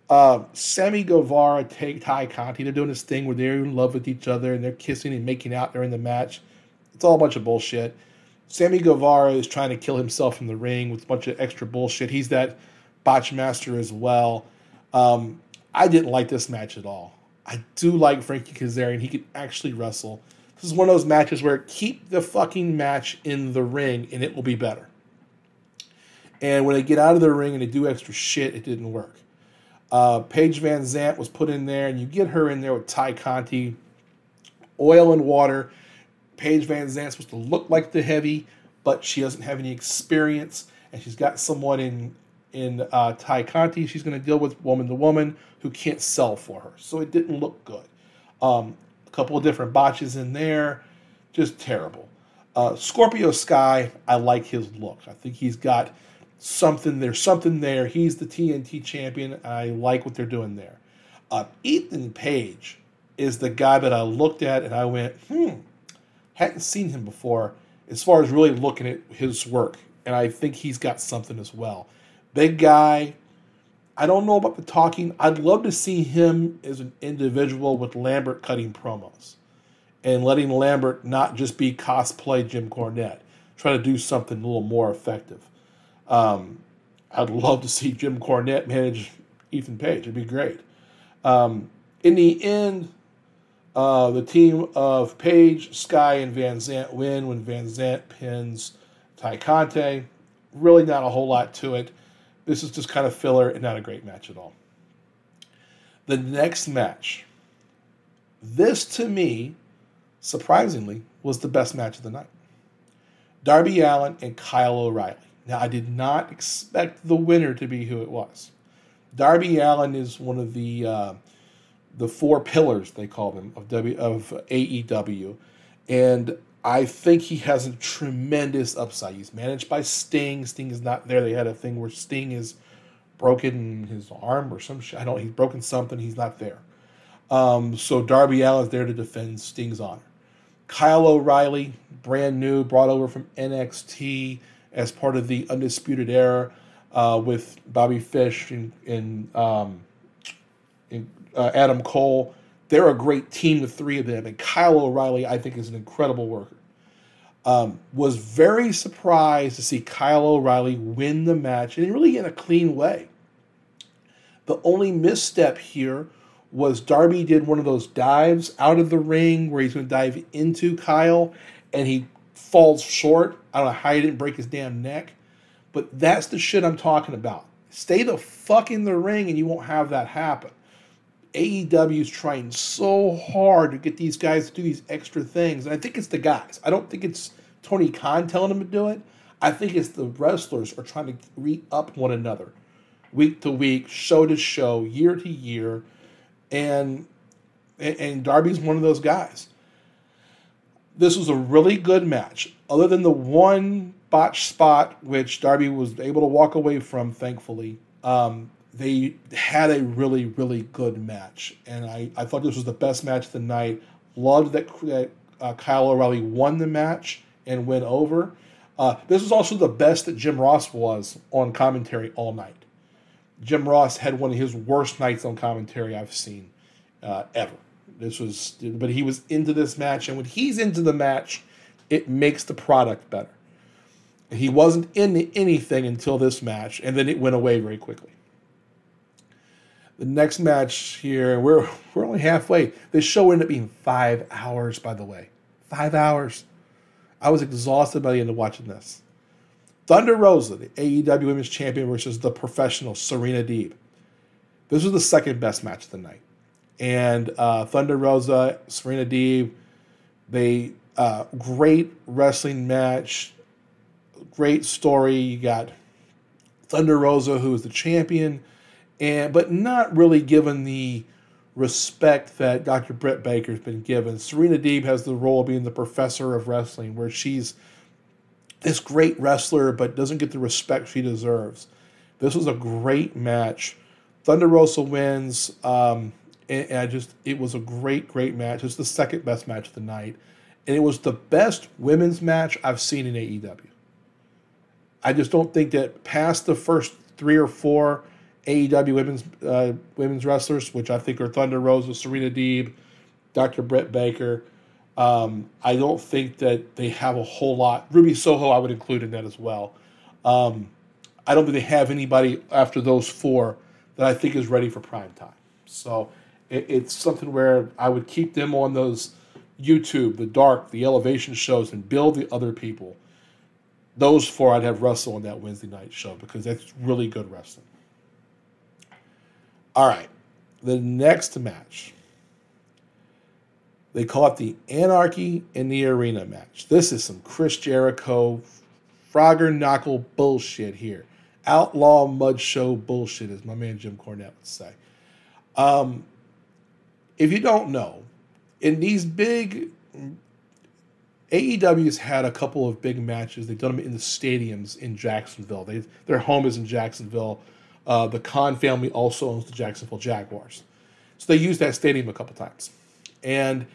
Uh, Sammy Guevara, take Tay Conti, they're doing this thing where they're in love with each other and they're kissing and making out during the match. It's all a bunch of bullshit. Sammy Guevara is trying to kill himself in the ring with a bunch of extra bullshit. He's that botch master as well. Um, I didn't like this match at all. I do like Frankie Kazarian. He can actually wrestle. This is one of those matches where keep the fucking match in the ring and it will be better. And when they get out of the ring and they do extra shit, it didn't work. Uh, Paige VanZant was put in there, and you get her in there with Tay Conti, oil and water. Paige VanZant's supposed to look like the heavy, but she doesn't have any experience, and she's got someone in in uh, Tay Conti. She's going to deal with woman to woman who can't sell for her, so it didn't look good. Um, a couple of different botches in there, just terrible. Uh, Scorpio Sky, I like his look. I think he's got something. There's something there. He's the TNT champion. I like what they're doing there. Uh, Ethan Page is the guy that I looked at and I went, hmm, hadn't seen him before as far as really looking at his work. And I think he's got something as well. Big guy. I don't know about the talking. I'd love to see him as an individual with Lambert cutting promos and letting Lambert not just be cosplay Jim Cornette. Try to do something a little more effective. Um, I'd love to see Jim Cornette manage Ethan Page. It'd be great. Um, in the end, uh, the team of Page, Sky, and VanZant win when VanZant pins Tay Conti. Really, not a whole lot to it. This is just kind of filler and not a great match at all. The next match, this to me, surprisingly, was the best match of the night. Darby Allin and Kyle O'Reilly. Now, I did not expect the winner to be who it was. Darby Allin is one of the uh, the four pillars they call them of W of AEW, and I think he has a tremendous upside. He's managed by Sting. Sting is not there. They had a thing where Sting is broken his arm or some shit. I don't. He's broken something. He's not there. Um, so Darby Allin is there to defend Sting's honor. Kyle O'Reilly, brand new, brought over from NXT as part of the Undisputed Era uh, with Bobby Fish and, and, um, and uh, Adam Cole. They're a great team, the three of them. And Kyle O'Reilly, I think, is an incredible worker. Um, was very surprised to see Kyle O'Reilly win the match and really in a clean way. The only misstep here was Darby did one of those dives out of the ring where he's going to dive into Kyle and he falls short. I don't know how he didn't break his damn neck, but that's the shit I'm talking about. Stay the fuck in the ring and you won't have that happen. AEW is trying so hard to get these guys to do these extra things. And I think it's the guys. I don't think it's Tony Khan telling them to do it. I think it's the wrestlers are trying to re up one another week to week, show to show, year to year. And and Darby's one of those guys. This was a really good match, other than the one botch spot which Darby was able to walk away from, thankfully. Um, they had a really, really good match. And I, I thought this was the best match of the night. Loved that, that uh, Kyle O'Reilly won the match and went over. Uh, this was also the best that Jim Ross was on commentary all night. Jim Ross had one of his worst nights on commentary I've seen uh, ever. This was, but he was into this match, and when he's into the match, it makes the product better. He wasn't into anything until this match, and then it went away very quickly. The next match here, we're we're only halfway. This show ended up being five hours, by the way. Five hours. I was exhausted by the end of watching this. Thunder Rosa, the AEW Women's Champion versus the professional Serena Deeb. This was the second best match of the night. And uh, Thunder Rosa, Serena Deeb, they uh, great wrestling match, great story. You got Thunder Rosa, who is the champion, and but not really given the respect that Dr. Britt Baker's been given. Serena Deeb has the role of being the professor of wrestling, where she's this great wrestler but doesn't get the respect she deserves. This was a great match. Thunder Rosa wins, um, and, and I just it was a great, great match. It's the second best match of the night, and it was the best women's match I've seen in AEW. I just don't think that past the first three or four AEW women's uh, women's wrestlers, which I think are Thunder Rosa, Serena Deeb, Dr. Britt Baker. Um, I don't think that they have a whole lot. Ruby Soho, I would include in that as well. Um, I don't think they have anybody after those four that I think is ready for prime time. So it, it's something where I would keep them on those YouTube, the dark, the elevation shows, and build the other people. those four I'd have wrestle on that Wednesday night show because that's really good wrestling. All right, the next match. They call it the Anarchy in the Arena match. This is some Chris Jericho, Frogger Knuckle bullshit here. Outlaw mud show bullshit, as my man Jim Cornette would say. Um, if you don't know, in these big AEW's had a couple of big matches. They've done them in the stadiums in Jacksonville. They, their home is in Jacksonville. Uh, the Khan family also owns the Jacksonville Jaguars. So they used that stadium a couple times. And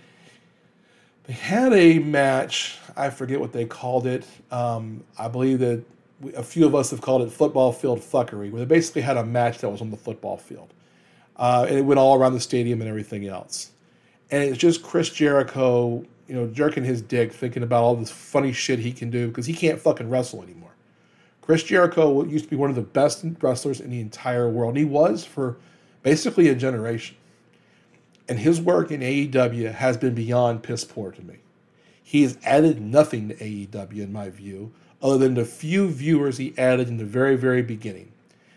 they had a match, I forget what they called it. Um, I believe that we, a few of us have called it football field fuckery, where they basically had a match that was on the football field. Uh, and it went all around the stadium and everything else. And it's just Chris Jericho you know, jerking his dick, thinking about all this funny shit he can do because he can't fucking wrestle anymore. Chris Jericho used to be one of the best wrestlers in the entire world. And he was for basically a generation. And his work in AEW has been beyond piss poor to me. He has added nothing to AEW, in my view, other than the few viewers he added in the very, very beginning.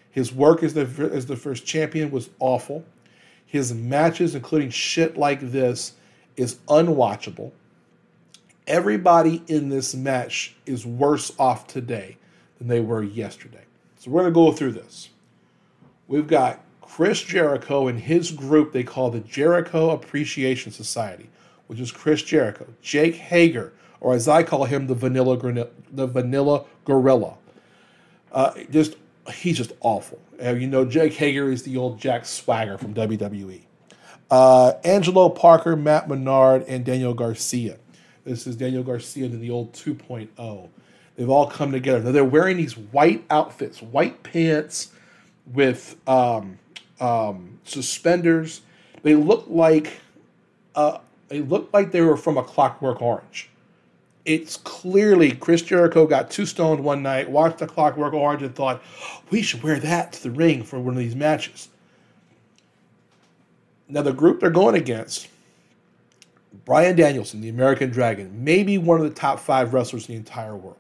His work as the, as the first champion was awful. His matches, including shit like this, is unwatchable. Everybody in this match is worse off today than they were yesterday. So we're going to go through this. We've got Chris Jericho and his group they call the Jericho Appreciation Society, which is Chris Jericho, Jake Hager, or as I call him, the Vanilla the Vanilla Gorilla. Uh, just he's just awful. Uh, you know, Jake Hager is the old Jack Swagger from WWE. Uh, Angelo Parker, Matt Menard, and Daniel Garcia. This is Daniel Garcia in the old 2.0. They've all come together. Now they're wearing these white outfits, white pants with um, um, suspenders. They look like uh, they look like they were from a Clockwork Orange. It's clearly Chris Jericho got too stoned one night, watched a Clockwork Orange, and thought we should wear that to the ring for one of these matches. Now, the group they're going against, Bryan Danielson, the American Dragon, maybe one of the top five wrestlers in the entire world.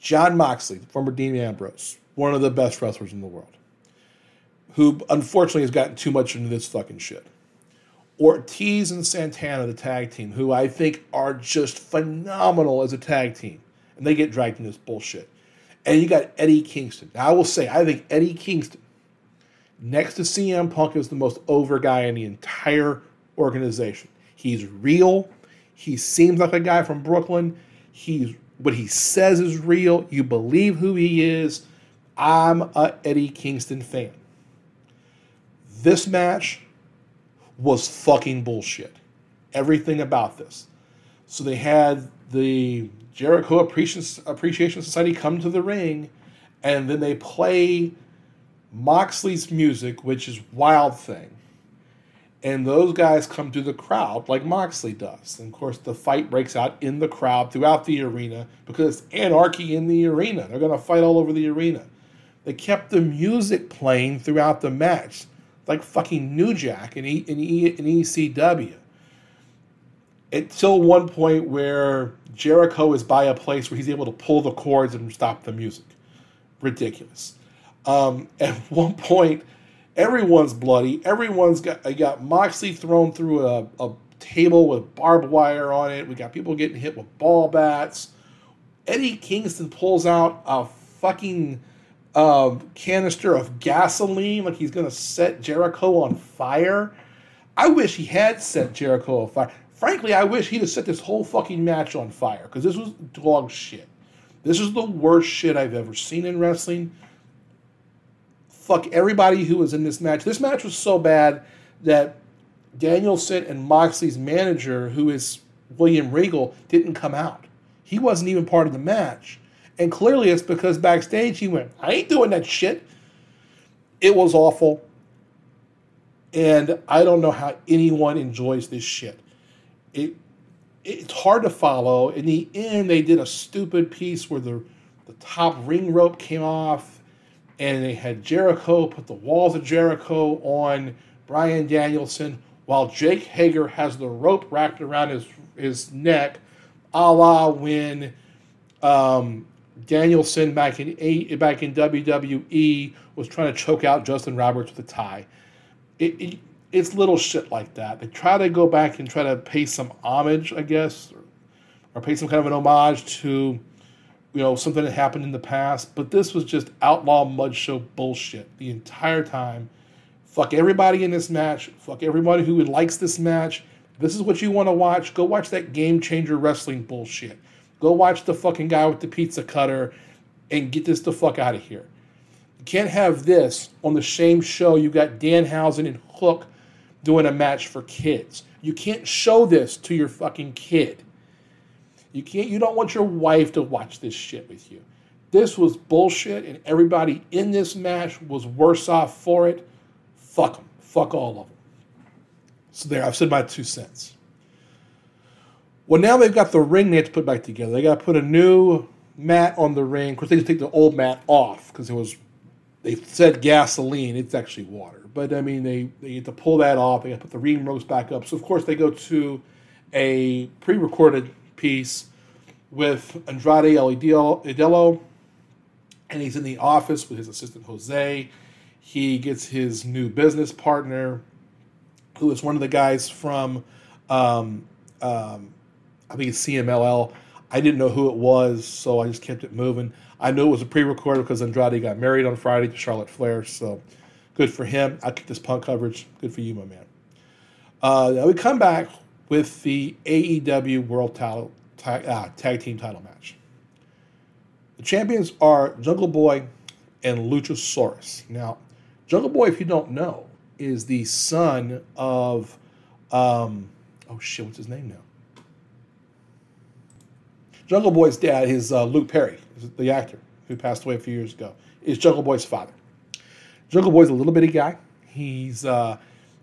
Jon Moxley, former Dean Ambrose, one of the best wrestlers in the world, who unfortunately has gotten too much into this fucking shit. Ortiz and Santana, the tag team, who I think are just phenomenal as a tag team, and they get dragged into this bullshit. And you got Eddie Kingston. Now, I will say, I think Eddie Kingston next to CM Punk is the most over guy in the entire organization. He's real. He seems like a guy from Brooklyn. He's what he says is real. You believe who he is. I'm a Eddie Kingston fan. This match was fucking bullshit. Everything about this. So they had the Jericho Appreciation Society come to the ring, and then they play Moxley's music, which is Wild Thing. And those guys come to the crowd like Moxley does. And of course, the fight breaks out in the crowd throughout the arena because it's anarchy in the arena. They're going to fight all over the arena. They kept the music playing throughout the match, like fucking New Jack in, e, in, e, in ECW. Until one point where Jericho is by a place where he's able to pull the cords and stop the music. Ridiculous. Um, [LAUGHS] at one point, everyone's bloody. Everyone's got I got Moxley thrown through a, a table with barbed wire on it. We got people getting hit with ball bats. Eddie Kingston pulls out a fucking uh, canister of gasoline like he's gonna set Jericho on fire. I wish he had set Jericho on fire. Frankly, I wish he'd have set this whole fucking match on fire because this was dog shit. This is the worst shit I've ever seen in wrestling fuck everybody who was in this match. This match was so bad that Danielson and Moxley's manager, who is William Regal, didn't come out. He wasn't even part of the match. And clearly it's because backstage he went, I ain't doing that shit. It was awful. And I don't know how anyone enjoys this shit. It it's hard to follow. In the end, they did a stupid piece where the the top ring rope came off and they had Jericho put the walls of Jericho on Bryan Danielson while Jake Hager has the rope wrapped around his his neck, a la when um, Danielson back in back in WWE was trying to choke out Justin Roberts with a tie. It, it, it's little shit like that. They try to go back and try to pay some homage, I guess, or, or pay some kind of an homage to you know something that happened in the past. But this was just outlaw mud show bullshit the entire time. Fuck everybody in this match. Fuck everybody who likes this match. This is what you want to watch. Go watch that game changer wrestling bullshit. Go watch the fucking guy with the pizza cutter and get this the fuck out of here. You can't have this on the same show. You got Dan Danhausen and Hook doing a match for kids. You can't show this to your fucking kid. You can't you don't want your wife to watch this shit with you. This was bullshit and everybody in this match was worse off for it. Fuck them. Fuck all of them. So there, I've said my two cents. Well, now they've got the ring they have to put back together. They got to put a new mat on the ring. Of course, they just take the old mat off because it was, they said gasoline. It's actually water. But I mean, they, they get to pull that off. They got to put the ring ropes back up. So, of course, they go to a pre recorded piece with Andrade El Idolo, and he's in the office with his assistant Jose. He gets his new business partner, who is one of the guys from, um, um, I think it's CMLL. I didn't know who it was, so I just kept it moving. I knew it was a pre-recorded because Andrade got married on Friday to Charlotte Flair, so good for him. I keep this punk coverage. Good for you, my man. Uh, now we come back with the AEW World Title tag, uh, tag team title match. The champions are Jungle Boy and Luchasaurus. Now, Jungle Boy, if you don't know, is the son of, um, oh shit, what's his name now? Jungle Boy's dad is uh, Luke Perry, the actor who passed away a few years ago, is Jungle Boy's father. Jungle Boy's a little bitty guy. He's uh,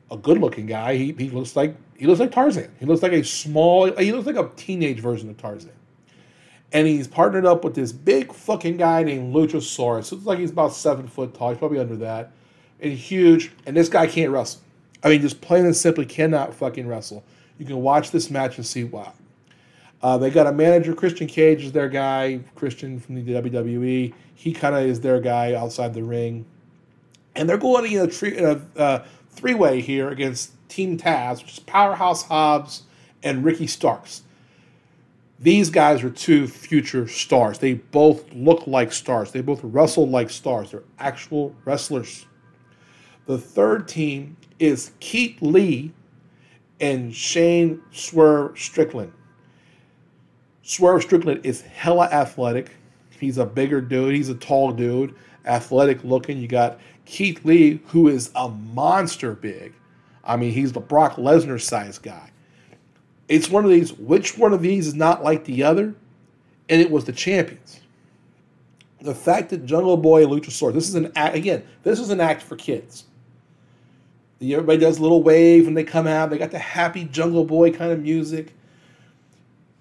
a good-looking guy. He, he looks like he looks like Tarzan. He looks like a small. He looks like a teenage version of Tarzan. And he's partnered up with this big fucking guy named Luchasaurus. Looks like he's about seven foot tall. He's probably under that, and huge. And this guy can't wrestle. I mean, just plain and simply cannot fucking wrestle. You can watch this match and see why. Uh, they got a manager, Christian Cage is their guy. Christian from the WWE. He kind of is their guy outside the ring. And they're going in a, tre- a uh, three way here against Team Taz, which is Powerhouse Hobbs and Ricky Starks. These guys are two future stars. They both look like stars. They both wrestle like stars. They're actual wrestlers. The third team is Keith Lee and Shane Swerve Strickland. Swerve Strickland is hella athletic. He's a bigger dude. He's a tall dude, athletic looking. You got Keith Lee, who is a monster big. I mean, he's the Brock Lesnar size guy. It's one of these, which one of these is not like the other? And it was the champions. The fact that Jungle Boy and Luchasaurus, this is an act, again, this is an act for kids. Everybody does a little wave when they come out. They got the happy Jungle Boy kind of music.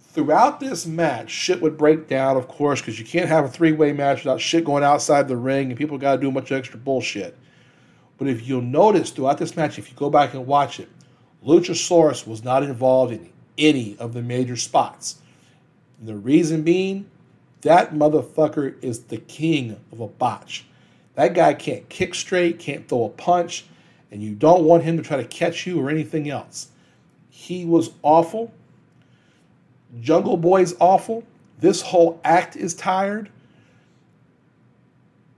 Throughout this match, shit would break down, of course, because you can't have a three way match without shit going outside the ring and people got to do a bunch of extra bullshit. But if you'll notice throughout this match, if you go back and watch it, Luchasaurus was not involved in any of the major spots. And the reason being, that motherfucker is the king of a botch. That guy can't kick straight, can't throw a punch, and you don't want him to try to catch you or anything else. He was awful. Jungle Boy's awful. This whole act is tired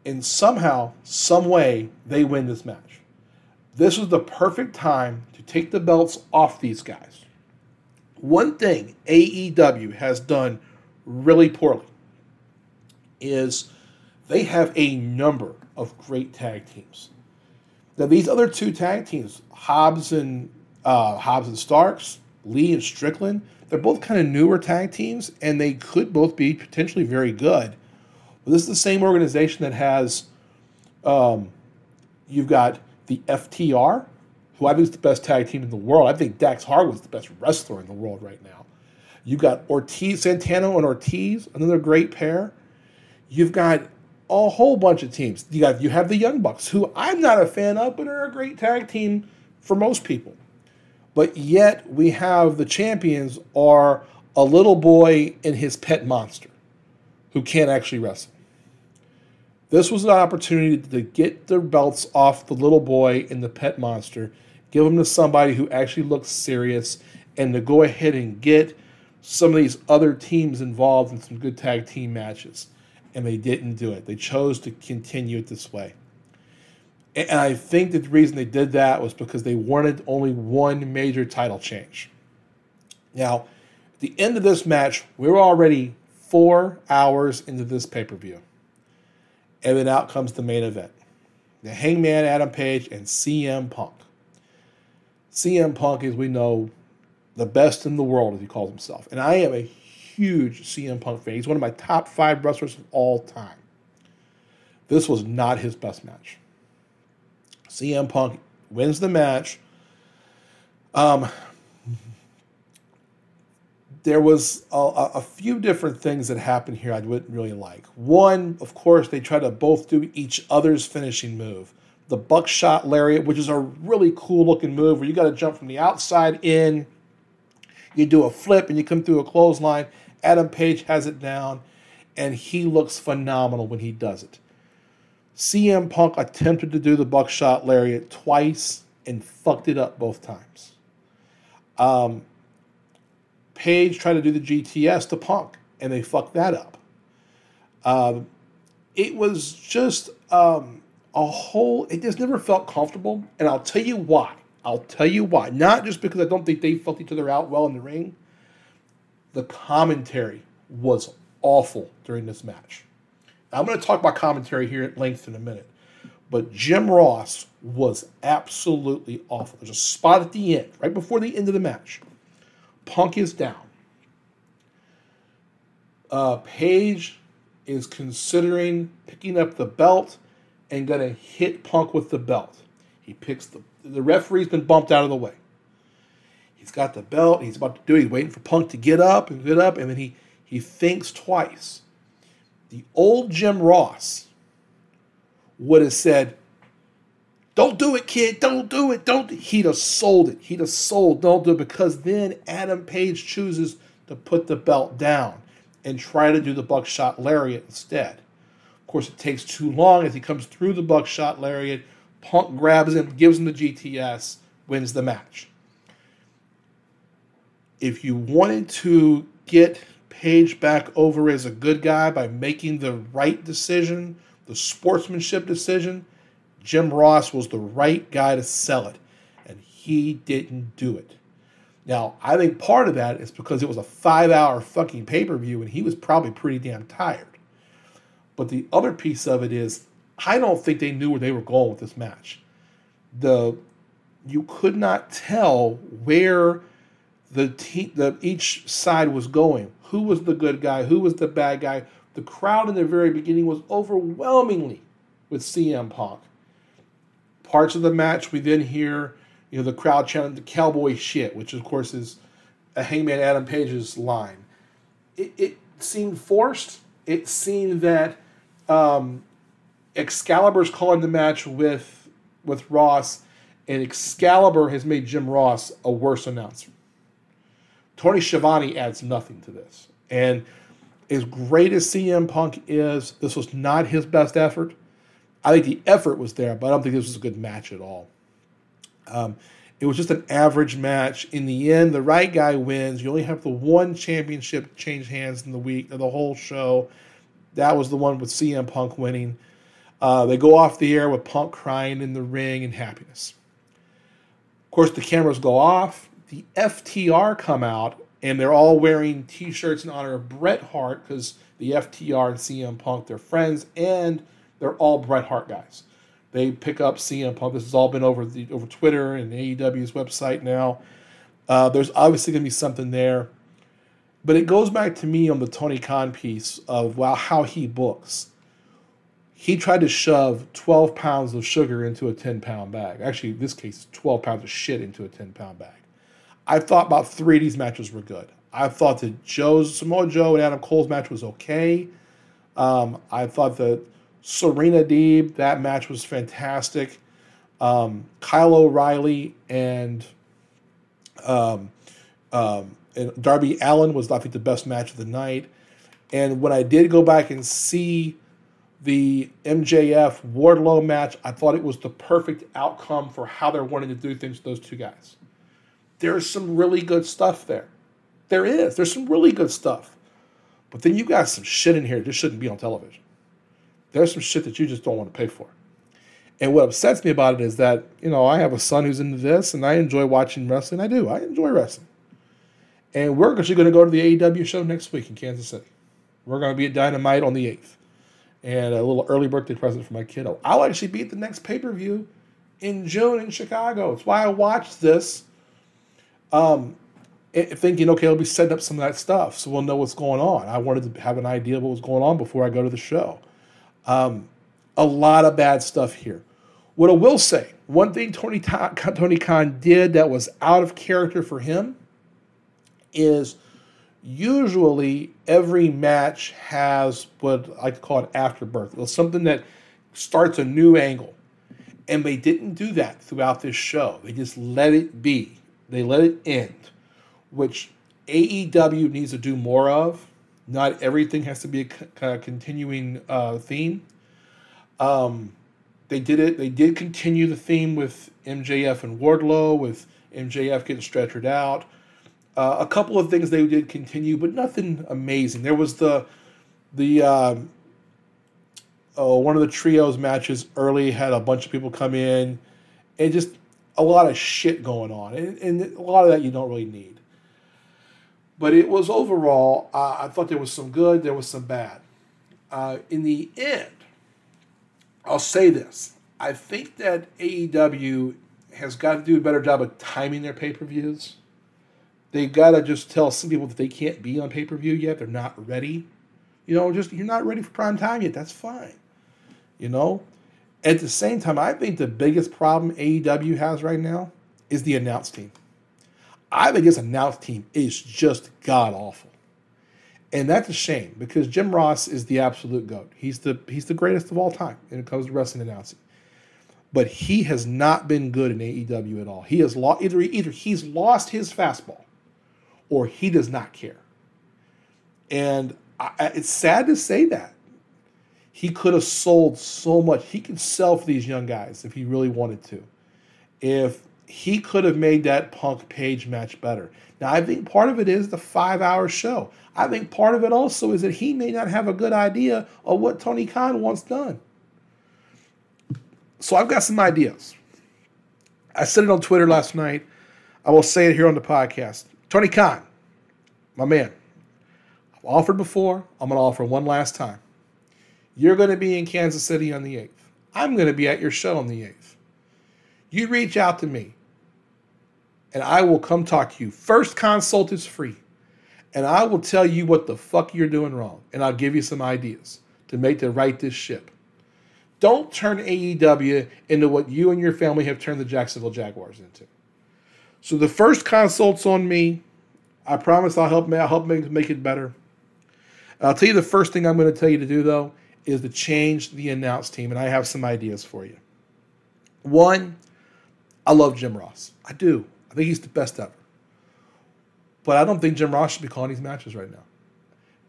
and somehow, some way, they win this match. This was the perfect time to take the belts off these guys. One thing AEW has done really poorly is they have a number of great tag teams. Now these other two tag teams, Hobbs and uh, Hobbs and Starks, Lee and Strickland, they're both kind of newer tag teams, and they could both be potentially very good. This is the same organization that has, um, you've got the FTR, who I think is the best tag team in the world. I think Dax Harwood's the best wrestler in the world right now. You've got Ortiz, Santana and Ortiz, another great pair. You've got a whole bunch of teams. You got you have the Young Bucks, who I'm not a fan of, but are a great tag team for most people. But yet we have the champions are a little boy and his pet monster who can't actually wrestle. This was an opportunity to get their belts off the little boy and the pet monster, give them to somebody who actually looks serious, and to go ahead and get some of these other teams involved in some good tag team matches. And they didn't do it. They chose to continue it this way. And I think that the reason they did that was because they wanted only one major title change. Now, at the end of this match, we we're already four hours into this pay per view. And then out comes the main event the Hangman Adam Page and CM Punk. CM Punk, as we know, the best in the world, as he calls himself. And I am a huge CM Punk fan. He's one of my top five wrestlers of all time. This was not his best match. CM Punk wins the match. Um, there was a, a, few different things that happened here I wouldn't really like. One, of course, they try to both do each other's finishing move. The buckshot lariat, which is a really cool looking move where you got to jump from the outside in, you do a flip, and you come through a clothesline. Adam Page has it down, and he looks phenomenal when he does it. CM Punk attempted to do the buckshot lariat twice and fucked it up both times. Um, Page tried to do the GTS to Punk, and they fucked that up. Um, it was just um, a whole. It just never felt comfortable, and I'll tell you why. I'll tell you why. Not just because I don't think they felt each other out well in the ring. The commentary was awful during this match. I'm going to talk about commentary here at length in a minute. But Jim Ross was absolutely awful. There's a spot at the end, right before the end of the match. Punk is down. Uh, Page is considering picking up the belt and to hit Punk with the belt. He picks the the referee's been bumped out of the way. He's got the belt. He's about to do it. He's waiting for Punk to get up and get up, and then he he thinks twice the old Jim Ross would have said, Don't do it, kid. Don't do it. Don't. He'd have sold it. He'd have sold, don't do it, because then Adam Page chooses to put the belt down and try to do the buckshot lariat instead. Of course, it takes too long as he comes through the buckshot lariat. Punk grabs him, gives him the GTS, wins the match. If you wanted to get Page back over as a good guy by making the right decision, the sportsmanship decision, Jim Ross was the right guy to sell it, and he didn't do it. Now, I think part of that is because it was a five hour fucking pay per view and he was probably pretty damn tired. But the other piece of it is, I don't think they knew where they were going with this match. The you could not tell where the, te- the each side was going who was the good guy, who was the bad guy. The crowd in the very beginning was overwhelmingly with CM Punk. Parts of the match, we then hear, you know, the crowd chanting the cowboy shit, which of course is a Hangman Adam Page's line. It, it seemed forced. It seemed that um, Excalibur's calling the match with with Ross, and Excalibur has made Jim Ross a worse announcer. Tony Schiavone adds nothing to this. And as great as CM Punk is, this was not his best effort. I think the effort was there, but I don't think this was a good match at all. Um, it was just an average match. In the end, the right guy wins. You only have the one championship change hands in the week, the whole show. That was the one with CM Punk winning. Uh, they go off the air with Punk crying in the ring in happiness. Of course, the cameras go off the FTR come out and they're all wearing T-shirts in honor of Bret Hart because the FTR and CM Punk they're friends and they're all Bret Hart guys. They pick up CM Punk. This has all been over the over Twitter and AEW's website now. Uh, there's obviously going to be something there, but it goes back to me on the Tony Khan piece of wow how he books. He tried to shove 12 pounds of sugar into a 10 pound bag. Actually, in this case, 12 pounds of shit into a 10 pound bag. I thought about three of these matches were good. I thought that Joe's Samoa Joe and Adam Cole's match was okay. Um, I thought that Serena Deeb that match was fantastic. Um, Kyle O'Reilly and um, um, and Darby Allin was I think the best match of the night. And when I did go back and see the MJF Wardlow match, I thought it was the perfect outcome for how they're wanting to do things with those two guys. There's some really good stuff there. There is. There's some really good stuff. But then you got some shit in here that shouldn't be on television. There's some shit that you just don't want to pay for. And what upsets me about it is that, you know, I have a son who's into this and I enjoy watching wrestling. I do. I enjoy wrestling. And we're actually going to go to the AEW show next week in Kansas City. We're going to be at Dynamite on the 8th. And a little early birthday present for my kiddo. I'll actually be at the next pay per view in June in Chicago. It's why I watched this, um, thinking, okay, I'll be setting up some of that stuff so we'll know what's going on. I wanted to have an idea of what was going on before I go to the show. Um, a lot of bad stuff here. What I will say, one thing Tony, Tony Khan did that was out of character for him is usually every match has what I call it afterbirth. It's something that starts a new angle. And they didn't do that throughout this show. They just let it be. They let it end, which AEW needs to do more of. Not everything has to be a, continuing uh, theme. Um, they did it. They did continue the theme with MJF and Wardlow, with MJF getting stretchered out. Uh, a couple of things they did continue, but nothing amazing. There was the the um, oh, one of the trios matches early had a bunch of people come in, and just a lot of shit going on, and, and a lot of that you don't really need. But it was overall, uh, I thought there was some good, there was some bad. Uh, in the end, I'll say this. I think that AEW has got to do a better job of timing their pay per views. They've got to just tell some people that they can't be on pay per view yet. They're not ready. You know, just you're not ready for prime time yet. That's fine. You know, at the same time, I think the biggest problem AEW has right now is the announce team. I think this announce team is just god awful. And that's a shame because Jim Ross is the absolute goat. He's the he's the greatest of all time when it comes to wrestling announcing. But he has not been good in AEW at all. He has lost either either he's lost his fastball, or he does not care. And I, it's sad to say that he could have sold so much. He could sell for these young guys if he really wanted to. If he could have made that Punk Page match better. Now, I think part of it is the five hour show. I think part of it also is that he may not have a good idea of what Tony Khan wants done. So I've got some ideas. I said it on Twitter last night. I will say it here on the podcast. Tony Khan, my man, I've offered before. I'm going to offer one last time. You're going to be in Kansas City on the 8th. I'm going to be at your show on the 8th. You reach out to me and I will come talk to you. First consult is free. And I will tell you what the fuck you're doing wrong. And I'll give you some ideas to make to right this ship. Don't turn AEW into what you and your family have turned the Jacksonville Jaguars into. So the first consult's on me. I promise I'll help me. I'll help make, make it better. I'll tell you the first thing I'm going to tell you to do though is to change the announce team, and I have some ideas for you. One, I love Jim Ross. I do. I think he's the best ever. But I don't think Jim Ross should be calling these matches right now.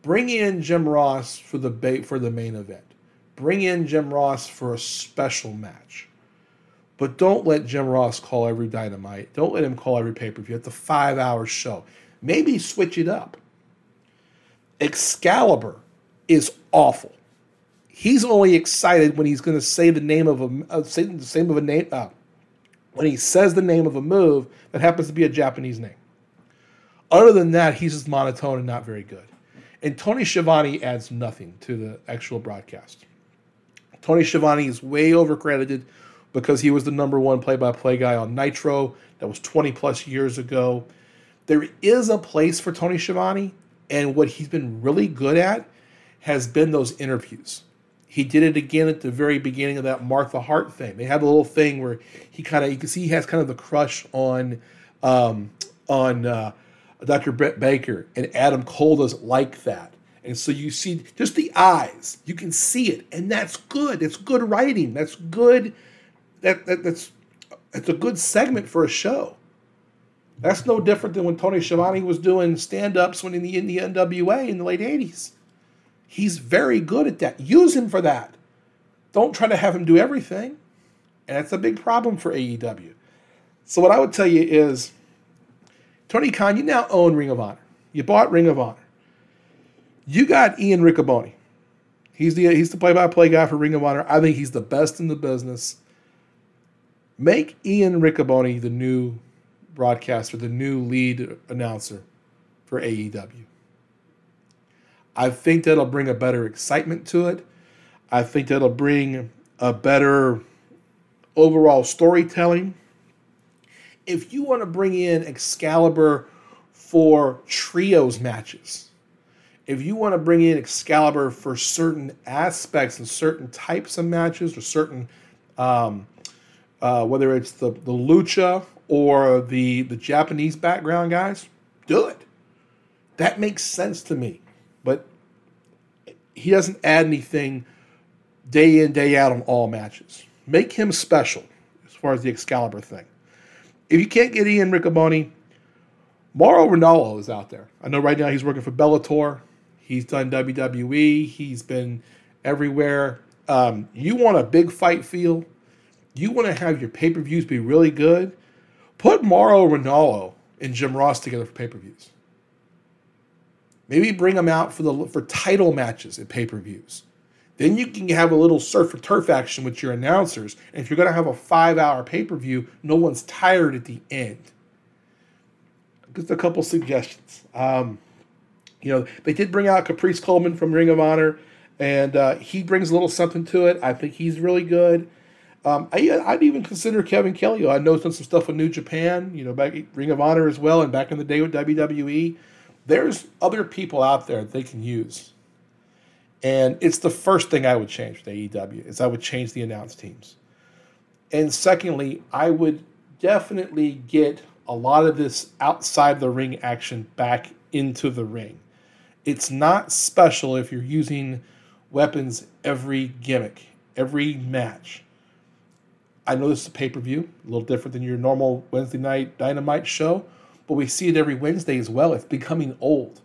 Bring in Jim Ross for the for the main event. Bring in Jim Ross for a special match. But don't let Jim Ross call every dynamite. Don't let him call every pay per view. It's a five hour show. Maybe switch it up. Excalibur is awful. He's only excited when he's going to say the name of a uh, say the name of a name. Uh, when he says the name of a move that happens to be a Japanese name. Other than that, he's just monotone and not very good. And Tony Schiavone adds nothing to the actual broadcast. Tony Schiavone is way overcredited because he was the number one play by play guy on Nitro. That was 20 plus years ago. There is a place for Tony Schiavone, and what he's been really good at has been those interviews. He did it again at the very beginning of that Martha Hart thing. They had a little thing where he kind of you can see he has kind of the crush on um, on uh, Dr. Britt Baker, and Adam Cole doesn't like that. And so you see just the eyes, you can see it, and that's good. It's good writing. That's good. That, that that's it's a good segment for a show. That's no different than when Tony Schiavone was doing stand-ups when in the in the NWA in the late '80s. He's very good at that. Use him for that. Don't try to have him do everything. And that's a big problem for AEW. So, what I would tell you is Tony Khan, you now own Ring of Honor. You bought Ring of Honor. You got Ian Riccaboni. He's the he's the play-by-play guy for Ring of Honor. I think he's the best in the business. Make Ian Riccaboni the new broadcaster, the new lead announcer for AEW. I think that'll bring a better excitement to it. I think that'll bring a better overall storytelling. If you want to bring in Excalibur for trios matches, if you want to bring in Excalibur for certain aspects and certain types of matches or certain, um, uh, whether it's the, the lucha or the, the Japanese background guys, do it. That makes sense to me. But he doesn't add anything day in, day out on all matches. Make him special as far as the Excalibur thing. If you can't get Ian Riccaboni, Mauro Ranallo is out there. I know right now he's working for Bellator. He's done WWE. He's been everywhere. Um, you want a big fight feel. You want to have your pay per views be really good. Put Mauro Ranallo and Jim Ross together for pay per views. Maybe bring them out for the for title matches at pay per views. Then you can have a little surf or turf action with your announcers. And if you're going to have a five hour pay per view, no one's tired at the end. Just a couple suggestions. Um, you know, they did bring out Caprice Coleman from Ring of Honor, and uh, he brings a little something to it. I think he's really good. Um, I, would even consider Kevin Kelly. I know done some stuff with New Japan, you know, back Ring of Honor as well, and back in the day with WWE. There's other people out there they can use. And it's the first thing I would change with AEW is I would change the announce teams. And secondly, I would definitely get a lot of this outside the ring action back into the ring. It's not special if you're using weapons every gimmick, every match. I know this is a pay per view, a little different than your normal Wednesday night dynamite show, but we see it every Wednesday as well. It's becoming old.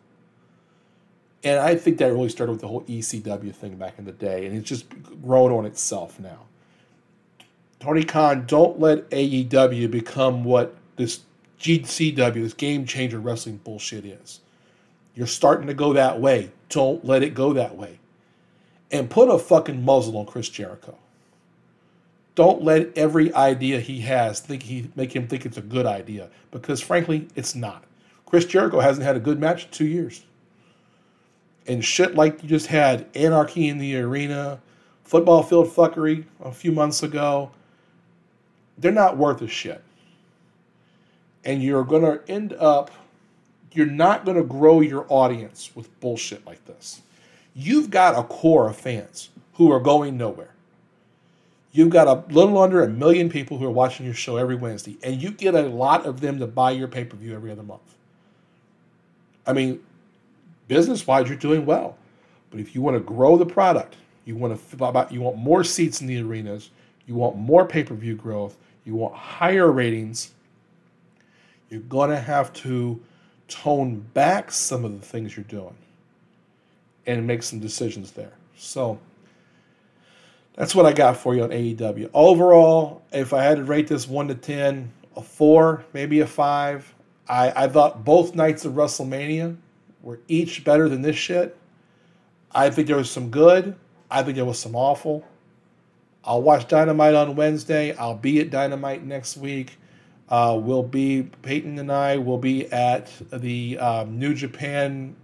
And I think that really started with the whole ECW thing back in the day, and it's just grown on itself now. Tony Khan, don't let AEW become what this GCW, this game changer wrestling bullshit is. You're starting to go that way. Don't let it go that way. And put a fucking muzzle on Chris Jericho. Don't let every idea he has think he make him think it's a good idea because frankly, it's not. Chris Jericho hasn't had a good match in two years and shit like you just had anarchy in the arena, football field fuckery a few months ago, they're not worth a shit. And you're going to end up, you're not going to grow your audience with bullshit like this. You've got a core of fans who are going nowhere. You've got a little under a million people who are watching your show every Wednesday, and you get a lot of them to buy your pay per view every other month. I mean, business wise, you're doing well. But if you want to grow the product, you want to you want more seats in the arenas, you want more pay per view growth, you want higher ratings. You're gonna have to tone back some of the things you're doing and make some decisions there. So that's what I got for you on AEW. Overall, if I had to rate this one to ten, a four, maybe a five. I, I thought both nights of WrestleMania were each better than this shit. I think there was some good. I think there was some awful. I'll watch Dynamite on Wednesday. I'll be at Dynamite next week. Uh, we'll be Peyton and I will be at the um, New Japan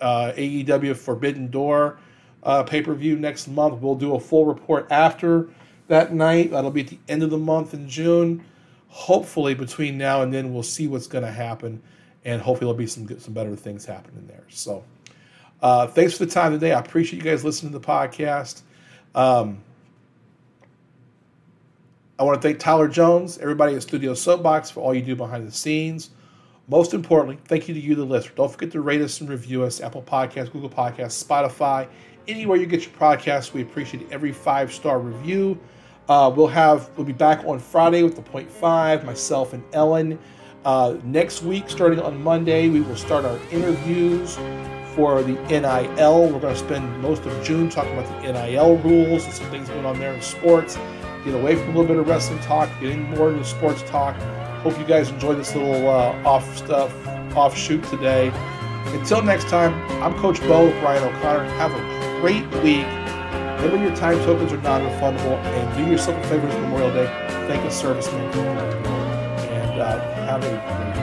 uh, AEW Forbidden Door uh, pay per view next month. We'll do a full report after that night. That'll be at the end of the month in June. Hopefully, between now and then, we'll see what's going to happen and hopefully there'll be some some better things happening there. So, uh, thanks for the time today. I appreciate you guys listening to the podcast. Um, I want to thank Tyler Jones, everybody at Studio Soapbox for all you do behind the scenes. Most importantly, thank you to you, the listener. Don't forget to rate us and review us. Apple Podcasts, Google Podcasts, Spotify, anywhere you get your podcasts. We appreciate every five star review. Uh, we'll have we'll be back on Friday with the point five. Myself and Ellen. Uh, next week, starting on Monday, we will start our interviews for the NIL. We're going to spend most of June talking about the NIL rules and some things going on there in sports. Get away from a little bit of wrestling talk, getting more into sports talk. Hope you guys enjoyed this little uh, off stuff, offshoot today. Until next time, I'm Coach Bo with Ryan O'Connor. Have a great week. Remember your time tokens are non-refundable, and do yourself a favor this Memorial Day. Thank a serviceman And uh, have a great